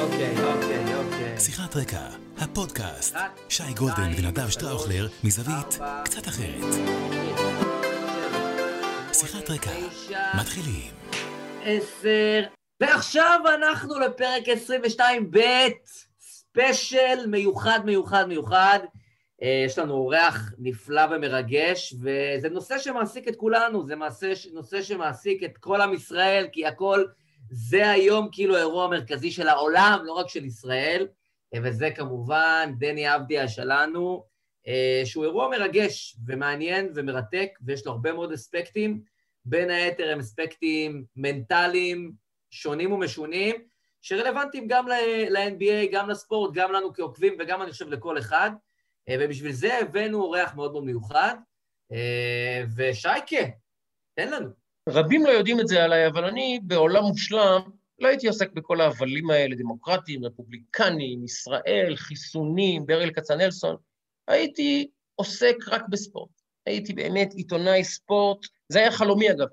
אוקיי, אוקיי, אוקיי. שיחת רקע, הפודקאסט. שי גולדן ונדב שטראוכלר, מזווית קצת אחרת. שיחת רקע, מתחילים. עשר, ועכשיו אנחנו לפרק 22 ב', ספיישל מיוחד, מיוחד, מיוחד. אה, יש לנו אורח נפלא ומרגש, וזה נושא שמעסיק את כולנו, זה מעשה, נושא שמעסיק את כל עם ישראל, כי הכל, זה היום כאילו האירוע המרכזי של העולם, לא רק של ישראל, וזה כמובן דני אבדיה שלנו, אה, שהוא אירוע מרגש ומעניין ומרתק, ויש לו הרבה מאוד אספקטים. בין היתר הם אספקטים מנטליים שונים ומשונים, שרלוונטיים גם ל-NBA, גם לספורט, גם לנו כעוקבים וגם, אני חושב, לכל אחד. אה, ובשביל זה הבאנו אורח מאוד מאוד מיוחד. אה, ושייקה, תן לנו. רבים לא יודעים את זה עליי, אבל אני בעולם מושלם לא הייתי עוסק בכל ההבלים האלה, דמוקרטים, רפובליקנים, ישראל, חיסונים, ברל כצנלסון. הייתי עוסק רק בספורט. הייתי באמת עיתונאי ספורט, זה היה חלומי אגב.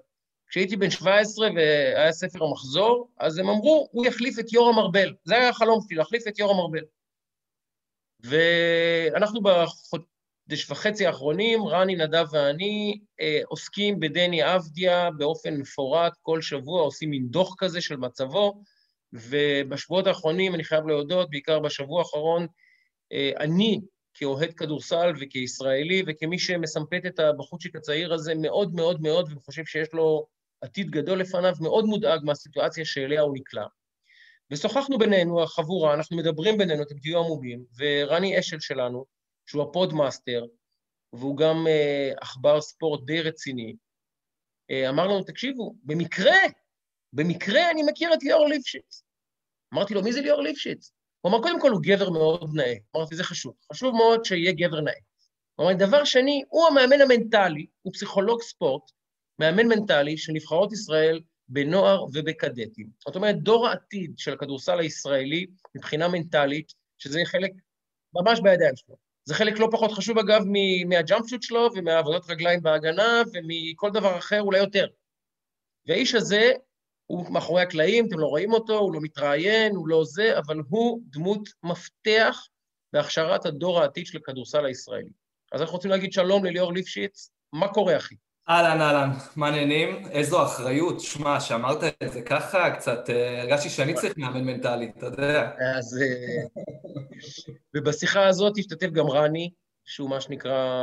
כשהייתי בן 17 והיה ספר המחזור, אז הם אמרו, הוא יחליף את יורם ארבל. זה היה החלום שלי, להחליף את יורם ארבל. ואנחנו בחודש וחצי האחרונים, רני, נדב ואני, אה, עוסקים בדני אבדיה באופן מפורט, כל שבוע עושים מין דוח כזה של מצבו, ובשבועות האחרונים, אני חייב להודות, בעיקר בשבוע האחרון, אה, אני, כאוהד כדורסל וכישראלי וכמי שמסמפת את הבחורצ'יק הצעיר הזה מאוד מאוד מאוד וחושב שיש לו עתיד גדול לפניו, מאוד מודאג מהסיטואציה שאליה הוא נקלע. ושוחחנו בינינו, החבורה, אנחנו מדברים בינינו, אתם תהיו עמומים, ורני אשל שלנו, שהוא ה podmaster, והוא גם אה, עכבר ספורט די רציני, אה, אמר לנו, תקשיבו, במקרה, במקרה אני מכיר את ליאור ליפשיץ. אמרתי לו, מי זה ליאור ליפשיץ? הוא אמר, קודם כל הוא גבר מאוד נאה. אמרתי, זה חשוב. חשוב מאוד שיהיה גבר נאה. הוא אמר, דבר שני, הוא המאמן המנטלי, הוא פסיכולוג ספורט, מאמן מנטלי של נבחרות ישראל בנוער ובקדטים. זאת אומרת, דור העתיד של הכדורסל הישראלי מבחינה מנטלית, שזה חלק ממש בידיים שלו. זה חלק לא פחות חשוב, אגב, מהג'אמפ שוט שלו ומהעבודת רגליים בהגנה ומכל דבר אחר, אולי יותר. והאיש הזה הוא מאחורי הקלעים, אתם לא רואים אותו, הוא לא מתראיין, הוא לא זה, אבל הוא דמות מפתח בהכשרת הדור העתיד של הכדורסל הישראלי. אז אנחנו רוצים להגיד שלום לליאור ליפשיץ, מה קורה, אחי? אהלן, אהלן, מה נהנים? איזו אחריות, שמע, שאמרת את זה ככה, קצת אה, הרגשתי שאני צריך מאמן מנטלי, אתה יודע. אז... אה, ובשיחה הזאת השתתף גם רני, שהוא מה שנקרא,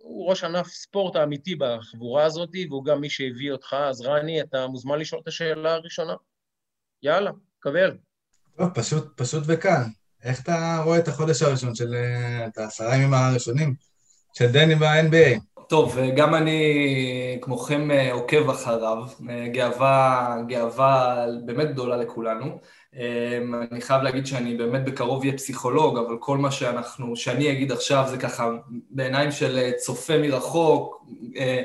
הוא ראש ענף ספורט האמיתי בחבורה הזאת, והוא גם מי שהביא אותך. אז רני, אתה מוזמן לשאול את השאלה הראשונה. יאללה, קבל. טוב, פשוט, פשוט וקל. איך אתה רואה את החודש הראשון של... את העשרה ימים הראשונים של דני ב-NBA? טוב, גם אני כמוכם עוקב אחריו, גאווה, גאווה באמת גדולה לכולנו. אמ, אני חייב להגיד שאני באמת בקרוב אהיה פסיכולוג, אבל כל מה שאנחנו, שאני אגיד עכשיו זה ככה בעיניים של אה, צופה מרחוק, אה,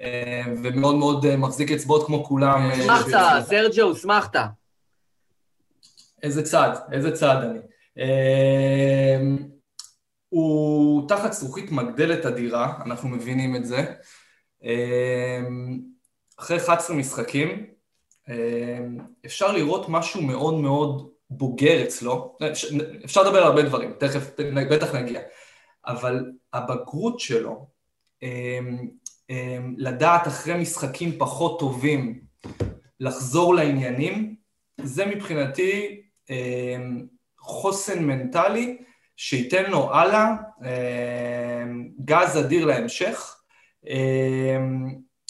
אה, ומאוד מאוד מחזיק אצבעות כמו כולם. אסמכת, סרג'ו, אסמכת. איזה צד, איזה צד אני. הוא תחת זכוכית מגדלת אדירה, אנחנו מבינים את זה. אמ, אחרי 11 משחקים, אמ, אפשר לראות משהו מאוד מאוד בוגר אצלו, אפשר לדבר על הרבה דברים, תכף, בטח נגיע, אבל הבגרות שלו, אמ, לדעת אחרי משחקים פחות טובים לחזור לעניינים, זה מבחינתי חוסן מנטלי שייתן לו הלאה גז אדיר להמשך.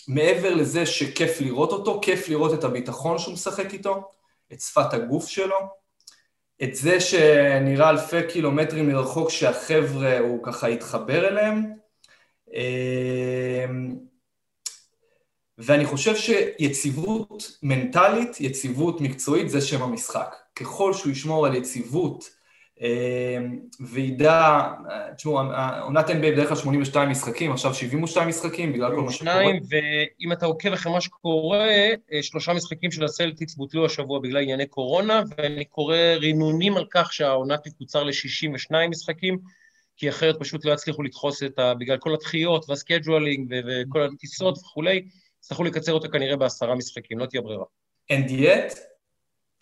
מעבר לזה שכיף לראות אותו, כיף לראות את הביטחון שהוא משחק איתו, את שפת הגוף שלו, את זה שנראה אלפי קילומטרים מרחוק שהחבר'ה, הוא ככה התחבר אליהם. אמ, ואני חושב שיציבות מנטלית, יציבות מקצועית, זה שם המשחק. ככל שהוא ישמור על יציבות אמ, וידע, תשמעו, עונת NBA בדרך כלל 82 משחקים, עכשיו 72 משחקים, בגלל כל מה שקורה. ואם אתה עוקב אחרי מה שקורה, אה, שלושה משחקים של הסלטיקס בוטלו השבוע בגלל ענייני קורונה, ואני קורא רינונים על כך שהעונה תקוצר ל-62 משחקים, כי אחרת פשוט לא יצליחו לדחוס את ה... בגלל כל הדחיות וה scheduling וכל הטיסות וכולי, יצטרכו לקצר אותה כנראה בעשרה משחקים, לא תהיה ברירה. And yet,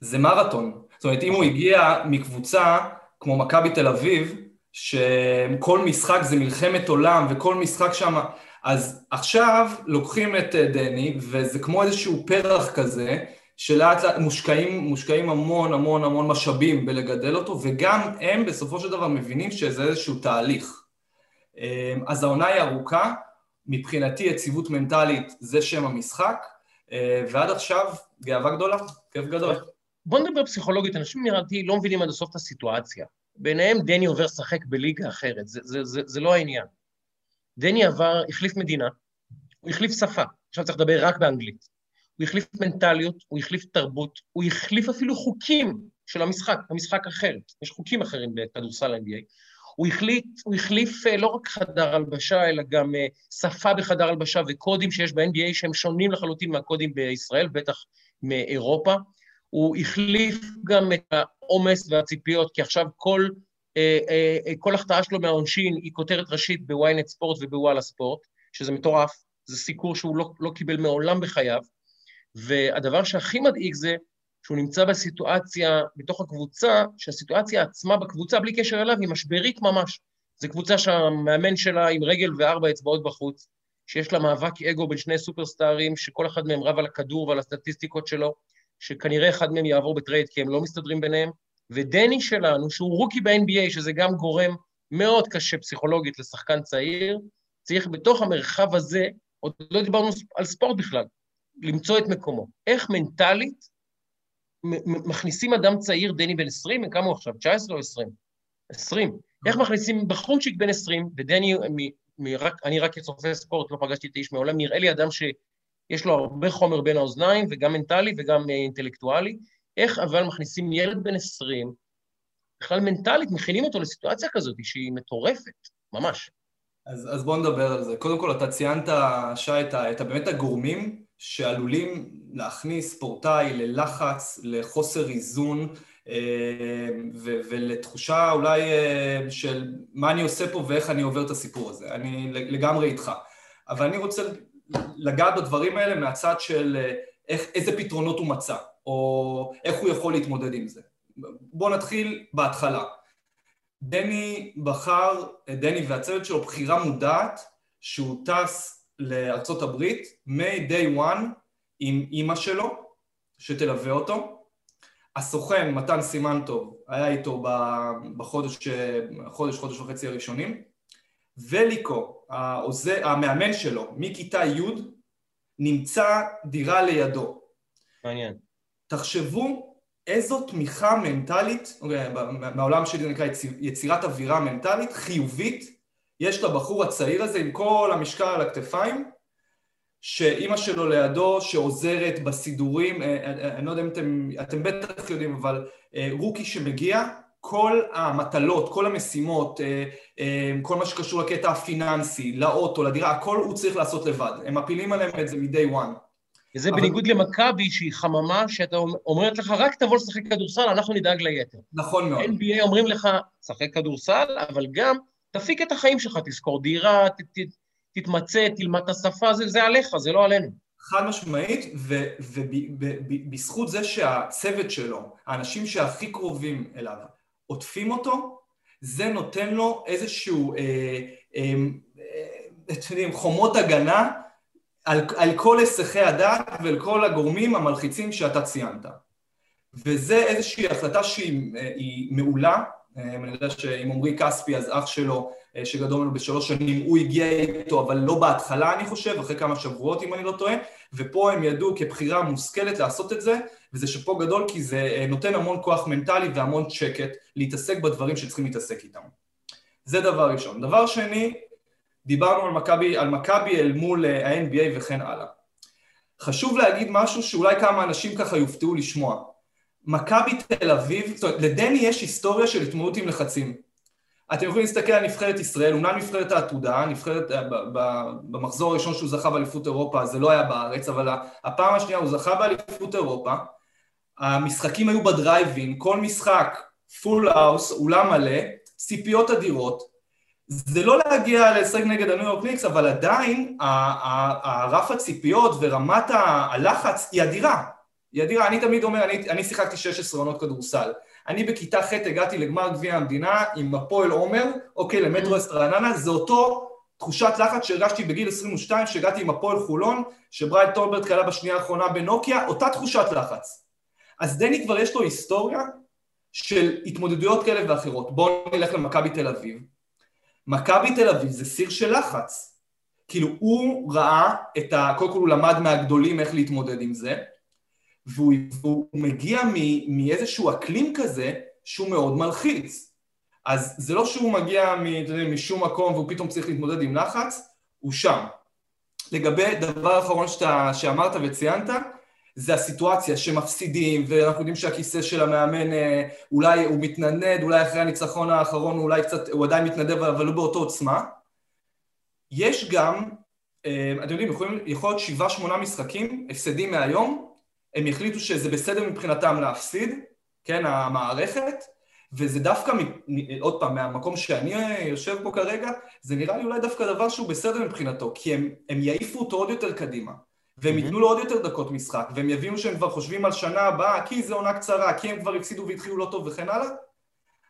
זה מרתון. זאת אומרת, אם הוא הגיע מקבוצה כמו מכבי תל אביב, שכל משחק זה מלחמת עולם וכל משחק שם... אז עכשיו לוקחים את אה, דני, וזה כמו איזשהו פרח כזה, שלאט לאט מושקעים, מושקעים המון המון המון משאבים בלגדל אותו, וגם הם בסופו של דבר מבינים שזה איזשהו תהליך. אה, אז העונה היא ארוכה, מבחינתי יציבות מנטלית זה שם המשחק, אה, ועד עכשיו גאווה גדולה, כיף גדול. בוא נדבר פסיכולוגית, אנשים נראיתי לא מבינים עד הסוף את הסיטואציה. ביניהם דני עובר לשחק בליגה אחרת, זה, זה, זה, זה לא העניין. דני עבר, החליף מדינה, הוא החליף שפה, עכשיו צריך לדבר רק באנגלית. הוא החליף מנטליות, הוא החליף תרבות, הוא החליף אפילו חוקים של המשחק, המשחק אחרת. יש חוקים אחרים בכדורסל NBA. הוא החליט, הוא החליף אה, לא רק חדר הלבשה, אלא גם אה, שפה בחדר הלבשה וקודים שיש ב-NBA שהם שונים לחלוטין מהקודים בישראל, בטח מאירופה. הוא החליף גם את העומס והציפיות, כי עכשיו כל, אה, אה, אה, כל החטאה שלו מהעונשין היא כותרת ראשית בוויינט ספורט ובוואלה ספורט, שזה מטורף, זה סיקור שהוא לא, לא קיבל מעולם בחייו, והדבר שהכי מדאיג זה שהוא נמצא בסיטואציה בתוך הקבוצה, שהסיטואציה עצמה בקבוצה, בלי קשר אליו, היא משברית ממש. זו קבוצה שהמאמן שלה עם רגל וארבע אצבעות בחוץ, שיש לה מאבק אגו בין שני סופרסטארים, שכל אחד מהם רב על הכדור ועל הסטטיסטיקות שלו, שכנראה אחד מהם יעבור ב trade כי הם לא מסתדרים ביניהם, ודני שלנו, שהוא rookie ב-NBA, שזה גם גורם מאוד קשה פסיכולוגית לשחקן צעיר, צריך בתוך המרחב הזה, עוד לא דיברנו על ספורט בכלל, למצוא את מקומו. איך מנטלית מכניסים אדם צעיר, דני בן 20, כמה הוא עכשיו? 19 או 20? 20. איך מכניסים בחורצ'יק בן 20, ודני, מ, מ, רק, אני רק כצופה ספורט, לא פגשתי את האיש מעולם, נראה לי אדם ש... יש לו הרבה חומר בין האוזניים, וגם מנטלי וגם אה, אינטלקטואלי. איך אבל מכניסים ילד בן 20, בכלל מנטלית, מכינים אותו לסיטואציה כזאת שהיא מטורפת, ממש. אז, אז בואו נדבר על זה. קודם כל, אתה ציינת, שי, את, את באמת הגורמים שעלולים להכניס ספורטאי ללחץ, לחוסר איזון אה, ו- ולתחושה אולי אה, של מה אני עושה פה ואיך אני עובר את הסיפור הזה. אני לגמרי איתך. אבל אני רוצה לגעת בדברים האלה מהצד של אה, איך, איזה פתרונות הוא מצא, או איך הוא יכול להתמודד עם זה. בואו נתחיל בהתחלה. דני בחר, דני והצוות שלו, בחירה מודעת שהוא טס לארצות הברית מ-day one עם אימא שלו, שתלווה אותו. הסוכן, מתן סימנטוב, היה איתו בחודש, חודש, חודש וחצי הראשונים. וליקו, העוזר, המאמן שלו, מכיתה י', נמצא דירה לידו. מעניין. תחשבו איזו תמיכה מנטלית, אוקיי, מהעולם שלי זה נקרא יצירת אווירה מנטלית חיובית, יש לבחור הצעיר הזה עם כל המשקל על הכתפיים, שאימא שלו לידו, שעוזרת בסידורים, אה, אה, אה, אני לא יודע אם אתם, אתם בטח יודעים, אבל רוקי שמגיע, כל המטלות, כל המשימות, אה, אה, כל מה שקשור לקטע הפיננסי, לאוטו, לדירה, הכל הוא צריך לעשות לבד. הם מפילים עליהם את זה מ-day one. וזה אבל... בניגוד למכבי, שהיא חממה, שאתה אומרת לך, רק תבוא לשחק כדורסל, אנחנו נדאג ליתר. נכון מאוד. NBA אומרים לך, שחק כדורסל, אבל גם תפיק את החיים שלך, תזכור דירה, ת, ת, תתמצא, תלמד את השפה, זה, זה עליך, זה לא עלינו. חד משמעית, ובזכות זה שהצוות שלו, האנשים שהכי קרובים אליו, עוטפים אותו, זה נותן לו איזשהו, אה, אה, אה, אתם יודעים, חומות הגנה על, על כל היסחי הדעת ועל כל הגורמים המלחיצים שאתה ציינת. וזה איזושהי החלטה שהיא אה, מעולה, אני יודע שאם עמרי כספי, אז אח שלו, אה, שגדול ממנו בשלוש שנים, הוא הגיע איתו, אבל לא בהתחלה, אני חושב, אחרי כמה שבועות, אם אני לא טועה, ופה הם ידעו כבחירה מושכלת לעשות את זה, וזה שאפו גדול כי זה אה, נותן המון כוח מנטלי והמון שקט להתעסק בדברים שצריכים להתעסק איתם. זה דבר ראשון. דבר שני, דיברנו על מכבי, על מכבי אל מול אה, ה-NBA וכן הלאה. חשוב להגיד משהו שאולי כמה אנשים ככה יופתעו לשמוע. מכבי תל אביב, זאת אומרת, לדני יש היסטוריה של התמודדות עם לחצים. אתם יכולים להסתכל על נבחרת ישראל, אומנם נבחרת העתודה, נבחרת, אה, במחזור הראשון שהוא זכה באליפות אירופה, זה לא היה בארץ, אבל הפעם השנייה הוא זכה באליפות אירופה, המשחקים היו בדרייבין, כל משחק, full house, אולם מלא, ציפיות אדירות. זה לא להגיע לשחק נגד הניו יורק ניקס, אבל עדיין הרף הציפיות ורמת הלחץ היא אדירה. ידירה, אני תמיד אומר, אני, אני שיחקתי 16 עונות כדורסל. אני בכיתה ח' הגעתי לגמר גביע המדינה עם הפועל עומר, אוקיי, למטרו אסט רעננה, זה אותו תחושת לחץ שהרגשתי בגיל 22, שהגעתי עם הפועל חולון, שברייל טולברט קלה בשנייה האחרונה בנוקיה, אותה תחושת לחץ. אז דני כבר יש לו היסטוריה של התמודדויות כאלה ואחרות. בואו נלך למכבי תל אביב. מכבי תל אביב זה סיר של לחץ. כאילו, הוא ראה את ה... קודם כל הוא למד מהגדולים איך להתמודד עם זה, והוא, והוא מגיע מ, מאיזשהו אקלים כזה שהוא מאוד מלחיץ. אז זה לא שהוא מגיע מ, יודע, משום מקום והוא פתאום צריך להתמודד עם לחץ, הוא שם. לגבי דבר אחרון שאתה, שאמרת וציינת, זה הסיטואציה שמפסידים, ואנחנו יודעים שהכיסא של המאמן אה, אולי הוא מתנדנד, אולי אחרי הניצחון האחרון הוא אולי קצת, הוא עדיין מתנדב אבל לא באותו עוצמה. יש גם, אה, אתם יודעים, יכול להיות שבעה שמונה משחקים, הפסדים מהיום, הם יחליטו שזה בסדר מבחינתם להפסיד, כן, המערכת, וזה דווקא, עוד פעם, מהמקום שאני יושב פה כרגע, זה נראה לי אולי דווקא דבר שהוא בסדר מבחינתו, כי הם, הם יעיפו אותו עוד יותר קדימה. והם ייתנו לו עוד יותר דקות משחק, והם יבינו שהם כבר חושבים על שנה הבאה, כי זו עונה קצרה, כי הם כבר הפסידו והתחילו לא טוב וכן הלאה.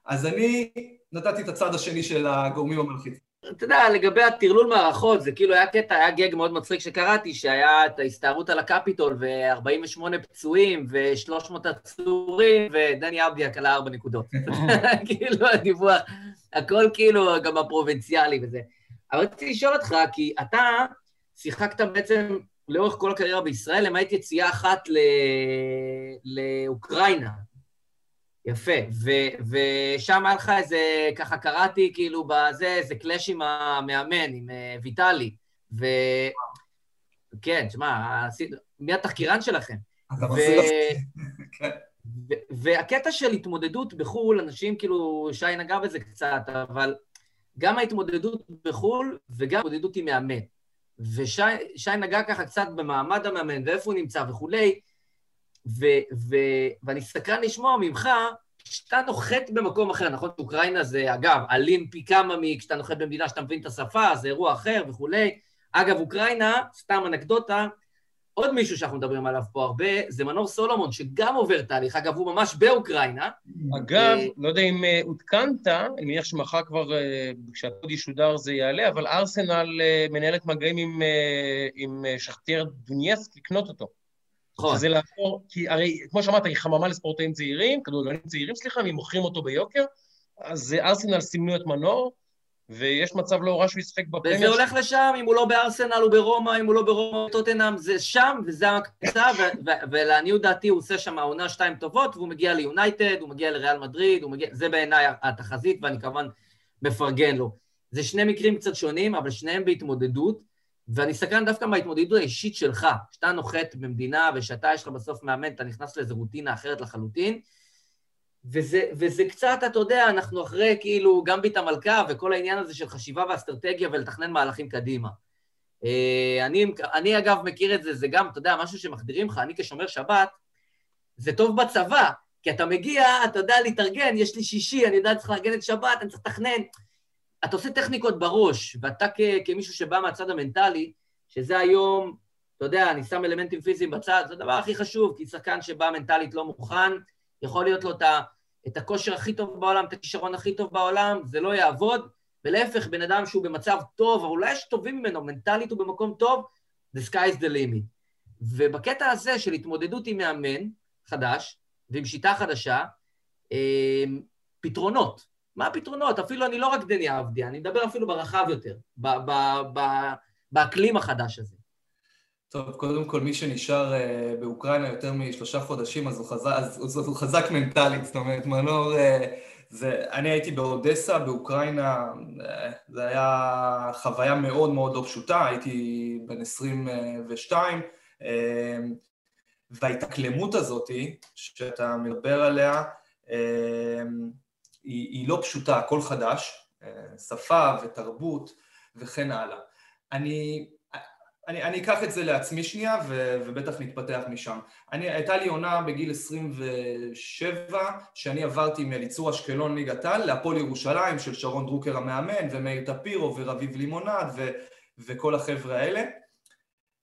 אז אני נתתי את הצד השני של הגורמים המלחיצים. אתה יודע, לגבי הטרלול מערכות, זה כאילו היה קטע, היה גג מאוד מצחיק שקראתי, שהיה את ההסתערות על הקפיטול, ו-48 פצועים, ו-300 עצורים, ודני אבדיה קלה ארבע נקודות. כאילו, הדיווח, הכל כאילו גם הפרובינציאלי וזה. אבל רציתי לשאול אותך, כי אתה שיחקת בעצם לאורך כל הקריירה בישראל, למעט יציאה אחת ל... לאוקראינה. יפה, ושם היה לך איזה, ככה קראתי כאילו בזה, איזה קלאש עם המאמן, עם uh, ויטלי, ו... כן, תשמע, מי התחקירן שלכם? כן. ו... והקטע של התמודדות בחו"ל, אנשים כאילו, שי נגע בזה קצת, אבל גם ההתמודדות בחו"ל וגם ההתמודדות עם מאמן. ושי נגע ככה קצת במעמד המאמן ואיפה הוא נמצא וכולי, ו, ו, ואני סקרן לשמוע ממך שאתה נוחת במקום אחר, נכון? אוקראינה זה, אגב, אלים פי כמה מכשאתה נוחת במדינה שאתה מבין את השפה, זה אירוע אחר וכולי. אגב, אוקראינה, סתם אנקדוטה, עוד מישהו שאנחנו מדברים עליו פה הרבה, זה מנור סולומון, שגם עובר תהליך, אגב, הוא ממש באוקראינה. אגב, אה, לא יודע אם אה, עודכנת, אני מניח שמחר כבר, אה, כשהפוד ישודר זה יעלה, אבל ארסנל מנהלת מגעים עם, עם שכתיר דונייסק לקנות אותו. נכון. שזה לעבור, כי הרי, כמו שאמרת, היא חממה לספורטאים צעירים, כדורגלנים צעירים, סליחה, הם מוכרים אותו ביוקר, אז ארסנל סימנו את מנור, ויש מצב לא רע שהוא ישחק בפרמייר. וזה הולך לשם, אם הוא לא בארסנל, הוא ברומא, אם הוא לא ברומא, טוטנאם, זה שם, וזה הקבוצה, ולעניות דעתי הוא עושה שם עונה שתיים טובות, והוא מגיע ליונייטד, הוא מגיע לריאל מדריד, מגיע, זה בעיניי התחזית, ואני כמובן מפרגן לו. זה שני מקרים קצת שונים, אבל שניהם בהתמודדות, ואני סקרן דווקא מההתמודדות האישית שלך, כשאתה נוחת במדינה ושאתה יש לך בסוף מאמן, אתה נכנס לאיזו רוטינה אחרת לחלוטין, וזה, וזה קצת, אתה יודע, אנחנו אחרי כאילו גם בית המלכה וכל העניין הזה של חשיבה ואסטרטגיה ולתכנן מהלכים קדימה. אה, אני, אני אגב מכיר את זה, זה גם, אתה יודע, משהו שמחדירים לך, אני כשומר שבת, זה טוב בצבא, כי אתה מגיע, אתה יודע להתארגן, יש לי שישי, אני יודע, צריך לארגן את שבת, אני צריך לתכנן. אתה עושה טכניקות בראש, ואתה כ- כמישהו שבא מהצד המנטלי, שזה היום, אתה יודע, אני שם אלמנטים פיזיים בצד, זה הדבר הכי חשוב, כי שחקן שבא מנטלית לא מוכן, יכול להיות לו את, ה, את הכושר הכי טוב בעולם, את הכישרון הכי טוב בעולם, זה לא יעבוד, ולהפך, בן אדם שהוא במצב טוב, אבל אולי יש טובים ממנו, מנטלית הוא במקום טוב, the sky is the limit. ובקטע הזה של התמודדות עם מאמן חדש, ועם שיטה חדשה, אה, פתרונות. מה הפתרונות? אפילו אני לא רק דני אבדיה, אני מדבר אפילו ברחב יותר, באקלים החדש הזה. טוב, קודם כל, מי שנשאר uh, באוקראינה יותר משלושה חודשים, אז הוא חזק, אז, אז הוא חזק מנטלית, זאת אומרת, מנור, uh, זה, אני הייתי באודסה, באוקראינה, uh, זה היה חוויה מאוד מאוד לא פשוטה, הייתי בן 22, uh, וההתאקלמות הזאת, שאתה מדבר עליה, uh, היא, היא לא פשוטה, הכל חדש, uh, שפה ותרבות וכן הלאה. אני אני, אני אקח את זה לעצמי שנייה ו, ובטח נתפתח משם. אני, הייתה לי עונה בגיל 27 שאני עברתי מאליצור אשקלון ליגת על להפועל ירושלים של שרון דרוקר המאמן ומאיר טפירו ורביב לימונד ו, וכל החבר'ה האלה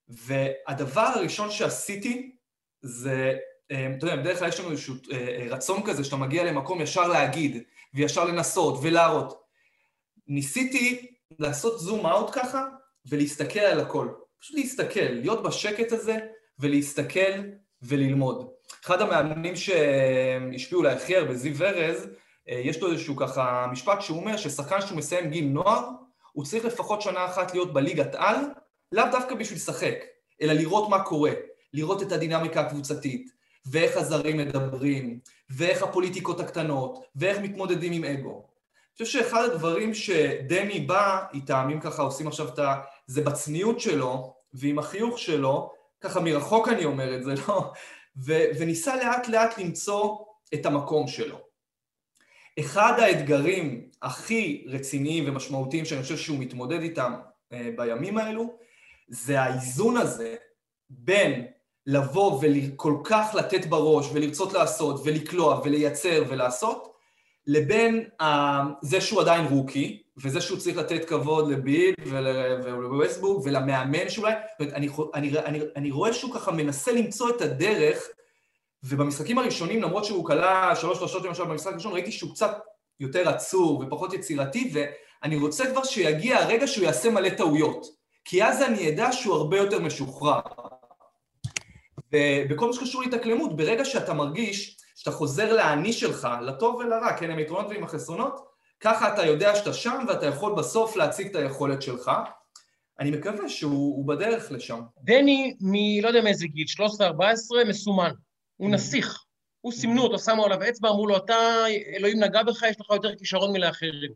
והדבר הראשון שעשיתי זה אה, אתה יודע, בדרך כלל יש לנו איזשהו אה, אה, רצון כזה שאתה מגיע למקום ישר להגיד, וישר לנסות ולהראות. ניסיתי לעשות זום אאוט ככה, ולהסתכל על הכל. פשוט להסתכל, להיות בשקט הזה, ולהסתכל וללמוד. אחד המאמנים שהשפיעו עליי הכי הרבה, זיו ארז, יש לו איזשהו ככה משפט שהוא אומר ששחקן שהוא מסיים גיל נוער, הוא צריך לפחות שנה אחת להיות בליגת על, לאו דווקא בשביל לשחק, אלא לראות מה קורה, לראות את הדינמיקה הקבוצתית, ואיך הזרים מדברים, ואיך הפוליטיקות הקטנות, ואיך מתמודדים עם אגו. אני חושב שאחד הדברים שדני בא איתם, אם ככה עושים עכשיו את ה... זה בצניעות שלו, ועם החיוך שלו, ככה מרחוק אני אומר את זה, לא? ו... וניסה לאט לאט למצוא את המקום שלו. אחד האתגרים הכי רציניים ומשמעותיים שאני חושב שהוא מתמודד איתם אה, בימים האלו, זה האיזון הזה בין לבוא וכל כך לתת בראש ולרצות לעשות ולקלוע ולייצר ולעשות, לבין uh, זה שהוא עדיין רוקי, וזה שהוא צריך לתת כבוד לביל ולווסטבורג ולמאמן שאולי, אני, אני, אני, אני רואה שהוא ככה מנסה למצוא את הדרך, ובמשחקים הראשונים, למרות שהוא כלה שלוש שלושות למשל במשחק הראשון, ראיתי שהוא קצת יותר עצור ופחות יצירתי, ואני רוצה כבר שיגיע הרגע שהוא יעשה מלא טעויות, כי אז אני אדע שהוא הרבה יותר משוחרר. ובכל מה שקשור להתאקלמות, ברגע שאתה מרגיש שאתה חוזר לאני שלך, לטוב ולרע, כן, עם היתרונות ועם החסרונות, ככה אתה יודע שאתה שם ואתה יכול בסוף להציג את היכולת שלך. אני מקווה שהוא בדרך לשם. דני, מ... לא יודע מאיזה גיל, 13-14, מסומן. הוא mm. נסיך. הוא סימנו אותו, שמו עליו אצבע, אמרו לו, אתה, אלוהים נגע בך, יש לך יותר כישרון מלאחרים.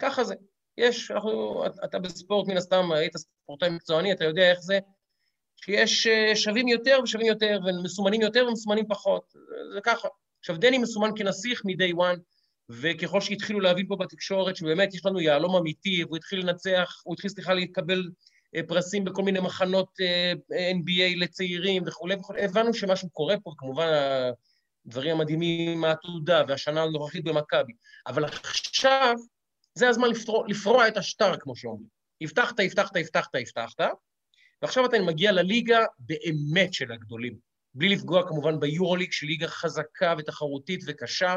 ככה זה. יש, אנחנו, אתה בספורט מן הסתם, היית ספורטאי מקצועני, אתה יודע איך זה. שיש אה, שווים יותר ושווים יותר, ומסומנים יותר ומסומנים פחות, זה ככה. עכשיו, דני מסומן כנסיך מ-day one, וככל שהתחילו להבין פה בתקשורת שבאמת יש לנו יהלום אמיתי, והוא התחיל לנצח, הוא התחיל, סליחה, להתקבל אה, פרסים בכל מיני מחנות אה, NBA לצעירים וכולי וכולי, הבנו שמשהו קורה פה, כמובן הדברים המדהימים העתודה והשנה הנוכחית במכבי. אבל עכשיו, זה הזמן לפרוע, לפרוע את השטר, כמו שאומרים. הבטחת, הבטחת, הבטחת, הבטחת, ועכשיו אתה מגיע לליגה באמת של הגדולים. בלי לפגוע כמובן ביורוליג, שהיא ליגה חזקה ותחרותית וקשה.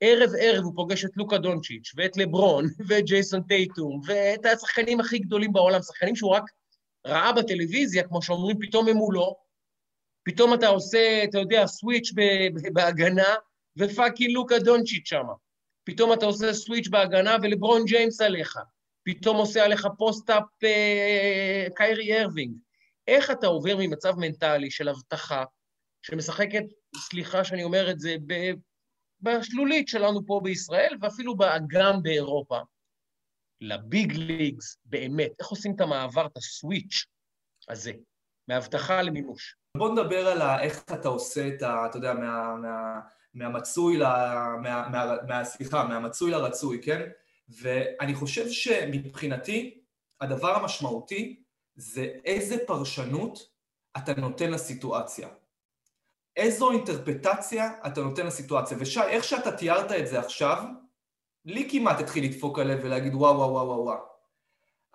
ערב ערב הוא פוגש את לוקה דונצ'יץ' ואת לברון ואת ג'ייסון טייטום ואת השחקנים הכי גדולים בעולם, שחקנים שהוא רק ראה בטלוויזיה, כמו שאומרים, פתאום הם מולו. פתאום אתה עושה, אתה יודע, switch בהגנה, ו fucking לוקה דונצ'יץ' שמה. פתאום אתה עושה switch בהגנה ולברון ג'יימס עליך. פתאום עושה עליך post-up אה, קיירי ארווינג. איך אתה עובר ממצב מנטלי של הבטחה, שמשחקת, סליחה שאני אומר את זה, בשלולית שלנו פה בישראל, ואפילו באגם באירופה, לביג ליגס, באמת, איך עושים את המעבר, את הסוויץ' הזה, מהבטחה למימוש? בוא נדבר על איך אתה עושה את ה... אתה יודע, מה, מה, מהמצוי ל... מה, מה, מה, סליחה, מהמצוי לרצוי, כן? ואני חושב שמבחינתי הדבר המשמעותי זה איזה פרשנות אתה נותן לסיטואציה. איזו אינטרפטציה אתה נותן לסיטואציה. ושי, איך שאתה תיארת את זה עכשיו, לי כמעט התחיל לדפוק הלב ולהגיד וואו וואו וואו וואו.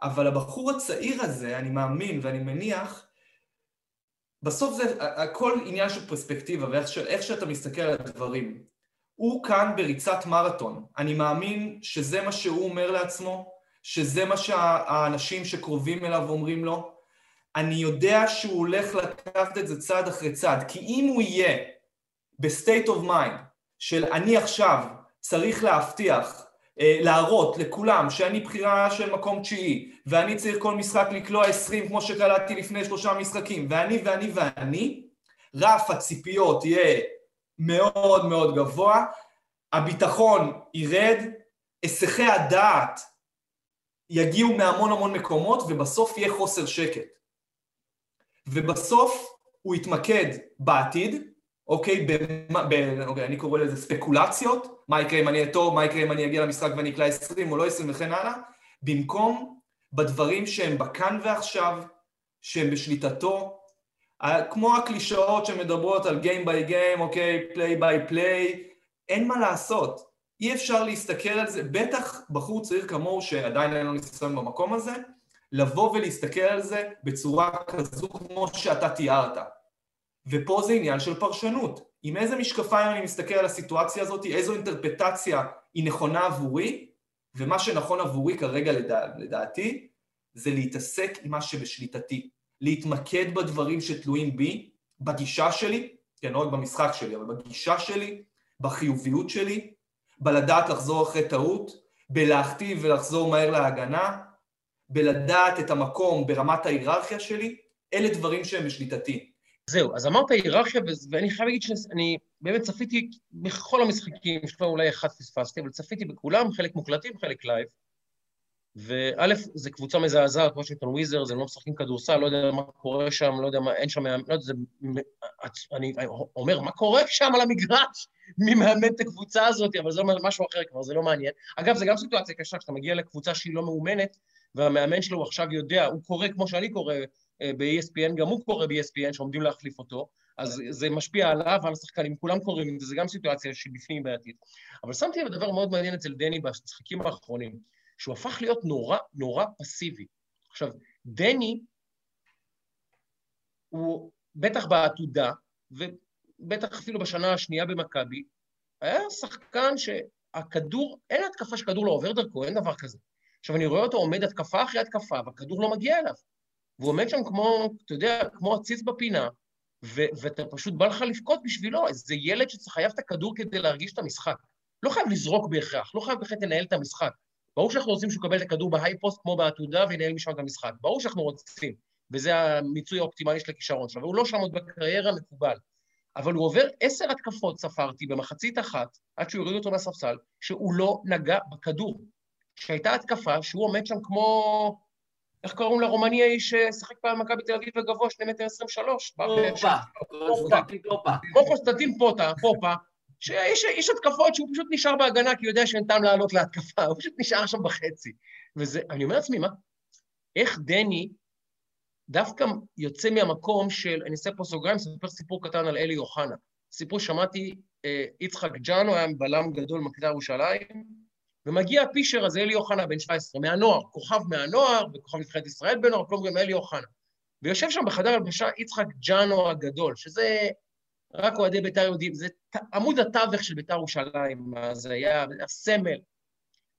אבל הבחור הצעיר הזה, אני מאמין ואני מניח, בסוף זה הכל עניין של פרספקטיבה ואיך שאתה מסתכל על הדברים. הוא כאן בריצת מרתון. אני מאמין שזה מה שהוא אומר לעצמו, שזה מה שהאנשים שקרובים אליו אומרים לו. אני יודע שהוא הולך לקחת את זה צעד אחרי צעד, כי אם הוא יהיה ב state of mind של אני עכשיו צריך להבטיח, אה, להראות לכולם שאני בחירה של מקום תשיעי, ואני צריך כל משחק לקלוע עשרים כמו שקלעתי לפני שלושה משחקים, ואני ואני ואני, רף הציפיות יהיה מאוד מאוד גבוה, הביטחון ירד, היסחי הדעת יגיעו מהמון המון מקומות ובסוף יהיה חוסר שקט. ובסוף הוא יתמקד בעתיד, אוקיי, במה, ב, אוקיי, אני קורא לזה ספקולציות, מה יקרה אם אני אהיה טוב, מה יקרה אם אני אגיע למשחק ואני אקלע 20 או לא 20 וכן הלאה, במקום בדברים שהם בכאן ועכשיו, שהם בשליטתו, כמו הקלישאות שמדברות על Game by Game, אוקיי, Play by Play, אין מה לעשות. אי אפשר להסתכל על זה, בטח בחור צעיר כמוהו שעדיין אין לו ניסיון במקום הזה, לבוא ולהסתכל על זה בצורה כזו כמו שאתה תיארת. ופה זה עניין של פרשנות. עם איזה משקפיים אני מסתכל על הסיטואציה הזאת, איזו אינטרפטציה היא נכונה עבורי, ומה שנכון עבורי כרגע לדע, לדעתי, זה להתעסק עם מה שבשליטתי. להתמקד בדברים שתלויים בי, בגישה שלי, כן, לא רק במשחק שלי, אבל בגישה שלי, בחיוביות שלי, בלדעת לחזור אחרי טעות, בלהחטיא ולחזור מהר להגנה, בלדעת את המקום ברמת ההיררכיה שלי, אלה דברים שהם בשליטתי. זהו, אז אמרת היררכיה, ואני חייב להגיד שאני באמת צפיתי בכל המשחקים, כבר אולי אחד פספסתי, אבל צפיתי בכולם, חלק מוקלטים, חלק live. וא', זו קבוצה מזעזעת, וושינגטון וויזארדס, הם לא משחקים כדורסל, לא יודע מה קורה שם, לא יודע מה, אין שם, לא יודע, זה, אני אומר, מה קורה שם על המגרש? מי מאמן את הקבוצה הזאת? אבל זה משהו אחר כבר, זה לא מעניין. אגב, זו גם סיטואציה קשה, כשאתה מגיע לקבוצה שהיא לא מאומנת, והמאמן שלו עכשיו יודע, הוא קורא כמו שאני קורא אה, ב-ESPN, גם הוא קורא ב-ESPN, שעומדים להחליף אותו, אז זה משפיע עליו ועל השחקנים, כולם קוראים את זה, גם סיטואציה שהיא בפנים בעתיד. אבל שמתי לב דבר מאוד מעניין אצל דני במשחקים האחרונים, שהוא הפך להיות נורא נורא פסיבי. עכשיו, דני הוא בטח בעתודה, ובטח אפילו בשנה השנייה במכבי, היה שחקן שהכדור, אין התקפה שכדור לא עובר דרכו, אין דבר כזה. עכשיו, אני רואה אותו עומד התקפה אחרי התקפה, והכדור לא מגיע אליו. והוא עומד שם כמו, אתה יודע, כמו עציץ בפינה, ו- ואתה פשוט בא לך לבכות בשבילו, זה ילד שחייב את הכדור כדי להרגיש את המשחק. לא חייב לזרוק בהכרח, לא חייב בהחלט לנהל את המשחק. ברור שאנחנו רוצים שהוא יקבל את הכדור בהייפוסט כמו בעתודה וינהל משם את המשחק. ברור שאנחנו רוצים, וזה המיצוי האופטימלי של הכישרון שלו, והוא לא שם עוד בקריירה מקובל. אבל הוא עובר עשר התקפות, ספרתי, במחצית אחת, עד שהוא יוריד אותו מהספסל, שהוא לא נגע בכדור. שהייתה התקפה שהוא עומד שם כמו... איך קוראים לרומני האיש ששיחק פעם במכבי תל אביב וגבוה, שני מטר עשרים ושלוש? פופה, קונסטנטין פופה. כמו קונסטנטין פוטה, פופה, שיש התקפות שהוא פשוט נשאר בהגנה, כי הוא יודע שאין טעם לעלות להתקפה, הוא פשוט נשאר שם בחצי. וזה, אני אומר לעצמי, מה? איך דני דווקא יוצא מהמקום של, אני אעשה פה סוגריים, אספר סיפור קטן על אלי אוחנה. סיפור שמעתי, אה, יצחק ג'אנו היה בלם גדול מקדה ירושלים, ומגיע הפישר הזה, אלי אוחנה, בן 17, מהנוער, כוכב מהנוער, וכוכב נבחרת ישראל בנוער, כלום גם אלי אוחנה. ויושב שם בחדר הלבשה יצחק ג'אנו הגדול, שזה רק אוהדי בית"ר יודעים, זה עמוד התווך של בית"ר ירושלים, זה היה הסמל.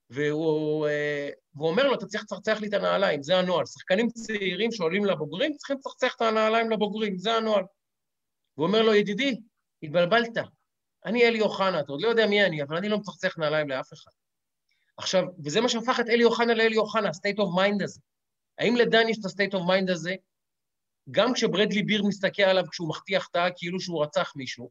והוא, אה, והוא אומר לו, אתה צריך לצחצח לי את הנעליים, זה הנוהל. שחקנים צעירים שעולים לבוגרים צריכים לצחצח את הנעליים לבוגרים, זה הנוהל. והוא אומר לו, ידידי, התבלבלת. אני אלי אוחנה, אתה עוד לא יודע מי אני, אבל אני לא מצחצח נעליים לאף אחד. עכשיו, וזה מה שהפך את אלי אוחנה לאלי אוחנה, ה-state of mind הזה. האם לדן יש את ה-state of mind הזה? גם כשברדלי ביר מסתכל עליו כשהוא מחטיא החטאה כאילו שהוא רצח מישהו,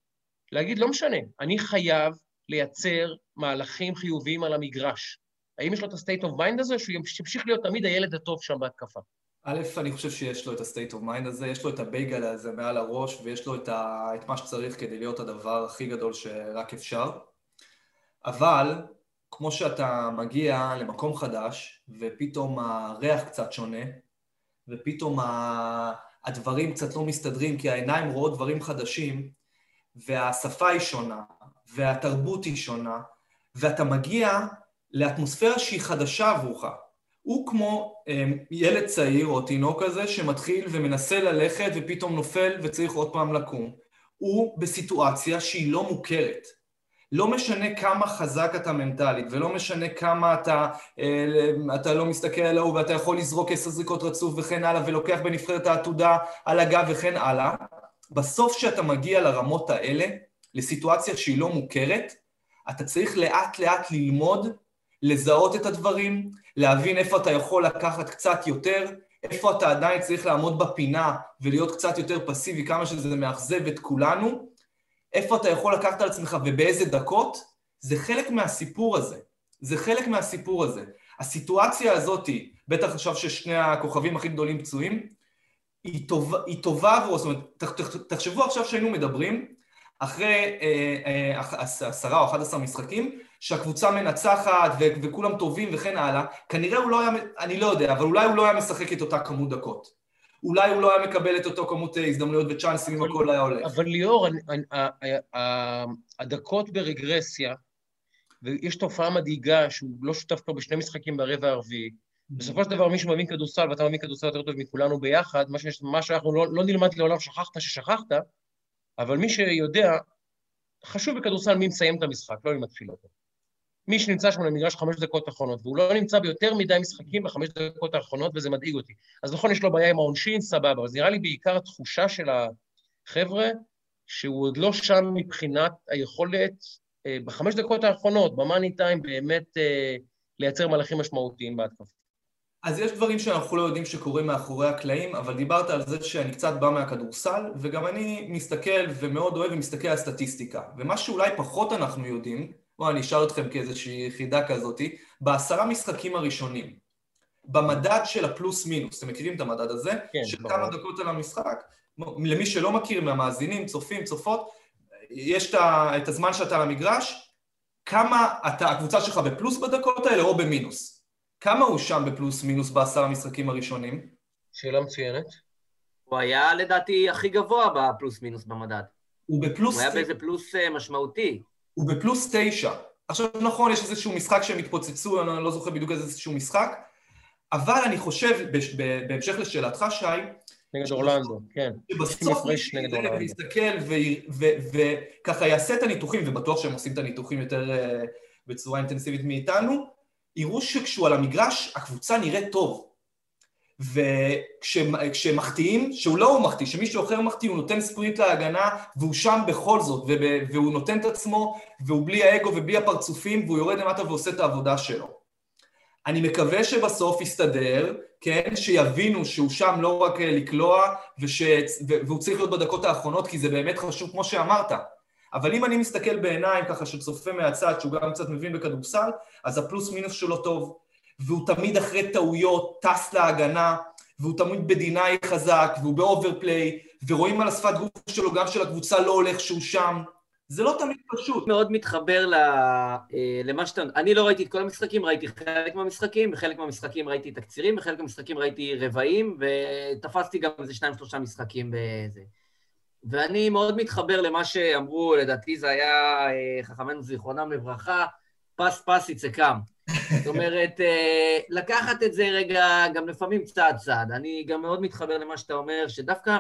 להגיד, לא משנה, אני חייב לייצר מהלכים חיוביים על המגרש. האם יש לו את ה-state of mind הזה, שהוא ימשיך להיות תמיד הילד הטוב שם בהתקפה? א', אני חושב שיש לו את ה-state of mind הזה, יש לו את הבייגל הזה מעל הראש, ויש לו את, ה... את מה שצריך כדי להיות הדבר הכי גדול שרק אפשר. אבל כמו שאתה מגיע למקום חדש, ופתאום הריח קצת שונה, ופתאום הדברים קצת לא מסתדרים, כי העיניים רואות דברים חדשים, והשפה היא שונה, והתרבות היא שונה, ואתה מגיע לאטמוספירה שהיא חדשה עבורך. הוא כמו um, ילד צעיר או תינוק כזה שמתחיל ומנסה ללכת ופתאום נופל וצריך עוד פעם לקום. הוא בסיטואציה שהיא לא מוכרת. לא משנה כמה חזק אתה מנטלית, ולא משנה כמה אתה, אה, אתה לא מסתכל על ההוא ואתה יכול לזרוק עשר זריקות רצוף וכן הלאה, ולוקח בנבחרת העתודה על הגב וכן הלאה, בסוף כשאתה מגיע לרמות האלה, לסיטואציה שהיא לא מוכרת, אתה צריך לאט לאט ללמוד, לזהות את הדברים, להבין איפה אתה יכול לקחת קצת יותר, איפה אתה עדיין צריך לעמוד בפינה ולהיות קצת יותר פסיבי, כמה שזה מאכזב את כולנו, איפה אתה יכול לקחת על עצמך ובאיזה דקות, זה חלק מהסיפור הזה. זה חלק מהסיפור הזה. הסיטואציה הזאת, בטח עכשיו ששני הכוכבים הכי גדולים פצועים, היא טובה, היא עבורו, זאת אומרת, תחשבו עכשיו שהיינו מדברים, אחרי אה, אה, עשרה או אחד עשר משחקים, שהקבוצה מנצחת וכולם טובים וכן הלאה, כנראה הוא לא היה, אני לא יודע, אבל אולי הוא לא היה משחק את אותה כמות דקות. אולי הוא לא היה מקבל את אותו כמות הזדמנויות וצ'אנסים אם הכל היה הולך. אבל ליאור, הדקות ברגרסיה, ויש תופעה מדאיגה שהוא לא שותף פה בשני משחקים ברבע הרביעי, בסופו של דבר מישהו מבין כדורסל, ואתה מבין כדורסל יותר טוב מכולנו ביחד, מה, שיש, מה שאנחנו לא, לא נלמד לעולם שכחת ששכחת, אבל מי שיודע, חשוב בכדורסל מי מסיים את המשחק, לא מי מתחיל אותו. מי שנמצא שם במגרש חמש דקות האחרונות, והוא לא נמצא ביותר מדי משחקים בחמש דקות האחרונות, וזה מדאיג אותי. אז נכון, יש לו בעיה עם העונשין, סבבה, אבל זה נראה לי בעיקר התחושה של החבר'ה, שהוא עוד לא שם מבחינת היכולת, אה, בחמש דקות האחרונות, במאני טיים, באמת אה, לייצר מהלכים משמעותיים בהתקפה. אז יש דברים שאנחנו לא יודעים שקורים מאחורי הקלעים, אבל דיברת על זה שאני קצת בא מהכדורסל, וגם אני מסתכל ומאוד אוהב ומסתכל על סטטיסטיקה. ומה שאולי פחות אנחנו יודעים, בואו אני אשאל אתכם כאיזושהי יחידה כזאתי, בעשרה משחקים הראשונים, במדד של הפלוס מינוס, אתם מכירים את המדד הזה? כן, של ברור. כמה דקות על המשחק? למי שלא מכיר מהמאזינים, צופים, צופות, יש את הזמן שאתה על המגרש, כמה אתה, הקבוצה שלך בפלוס בדקות האלה או במינוס? כמה הוא שם בפלוס מינוס בעשרה המשחקים הראשונים? שאלה מצוינת. הוא היה לדעתי הכי גבוה בפלוס מינוס במדד. הוא בפלוס, הוא היה באיזה פלוס אה, משמעותי. הוא בפלוס תשע. עכשיו נכון, יש איזשהו משחק שהם התפוצצו, אני לא זוכר בדיוק איזשהו משחק, אבל אני חושב, בהמשך לשאלתך, שי, נגד אורלנדו, כן. שבסוף נגד ו- ו- וככה יעשה את הניתוחים, ובטוח שהם עושים את הניתוחים יותר אה, בצורה אינטנסיבית מאיתנו, יראו שכשהוא על המגרש, הקבוצה נראית טוב. וכשמחטיאים, שהוא לא הוא מחטיא, שמישהו אחר מחטיא, הוא נותן ספרינט להגנה, והוא שם בכל זאת, והוא נותן את עצמו, והוא בלי האגו ובלי הפרצופים, והוא יורד למטה ועושה את העבודה שלו. אני מקווה שבסוף יסתדר, כן, שיבינו שהוא שם לא רק אה, לקלוע, וש... והוא צריך להיות בדקות האחרונות, כי זה באמת חשוב, כמו שאמרת. אבל אם אני מסתכל בעיניים ככה של צופה מהצד, שהוא גם קצת מבין בכדורסל, אז הפלוס מינוס שלו טוב, והוא תמיד אחרי טעויות טס להגנה, והוא תמיד ב deny חזק, והוא ב overplay, ורואים על השפת גוף שלו גם של הקבוצה לא הולך שהוא שם. זה לא תמיד פשוט. מאוד מתחבר ל, אה, למה שאתה... אני לא ראיתי את כל המשחקים, ראיתי חלק מהמשחקים, בחלק מהמשחקים ראיתי תקצירים, בחלק מהמשחקים ראיתי רבעים, ותפסתי גם איזה שניים שלושה משחקים בזה. ואני מאוד מתחבר למה שאמרו, לדעתי זה היה אה, חכמינו זיכרונם לברכה, פס פס יצא קם. זאת אומרת, אה, לקחת את זה רגע, גם לפעמים צעד צעד. אני גם מאוד מתחבר למה שאתה אומר, שדווקא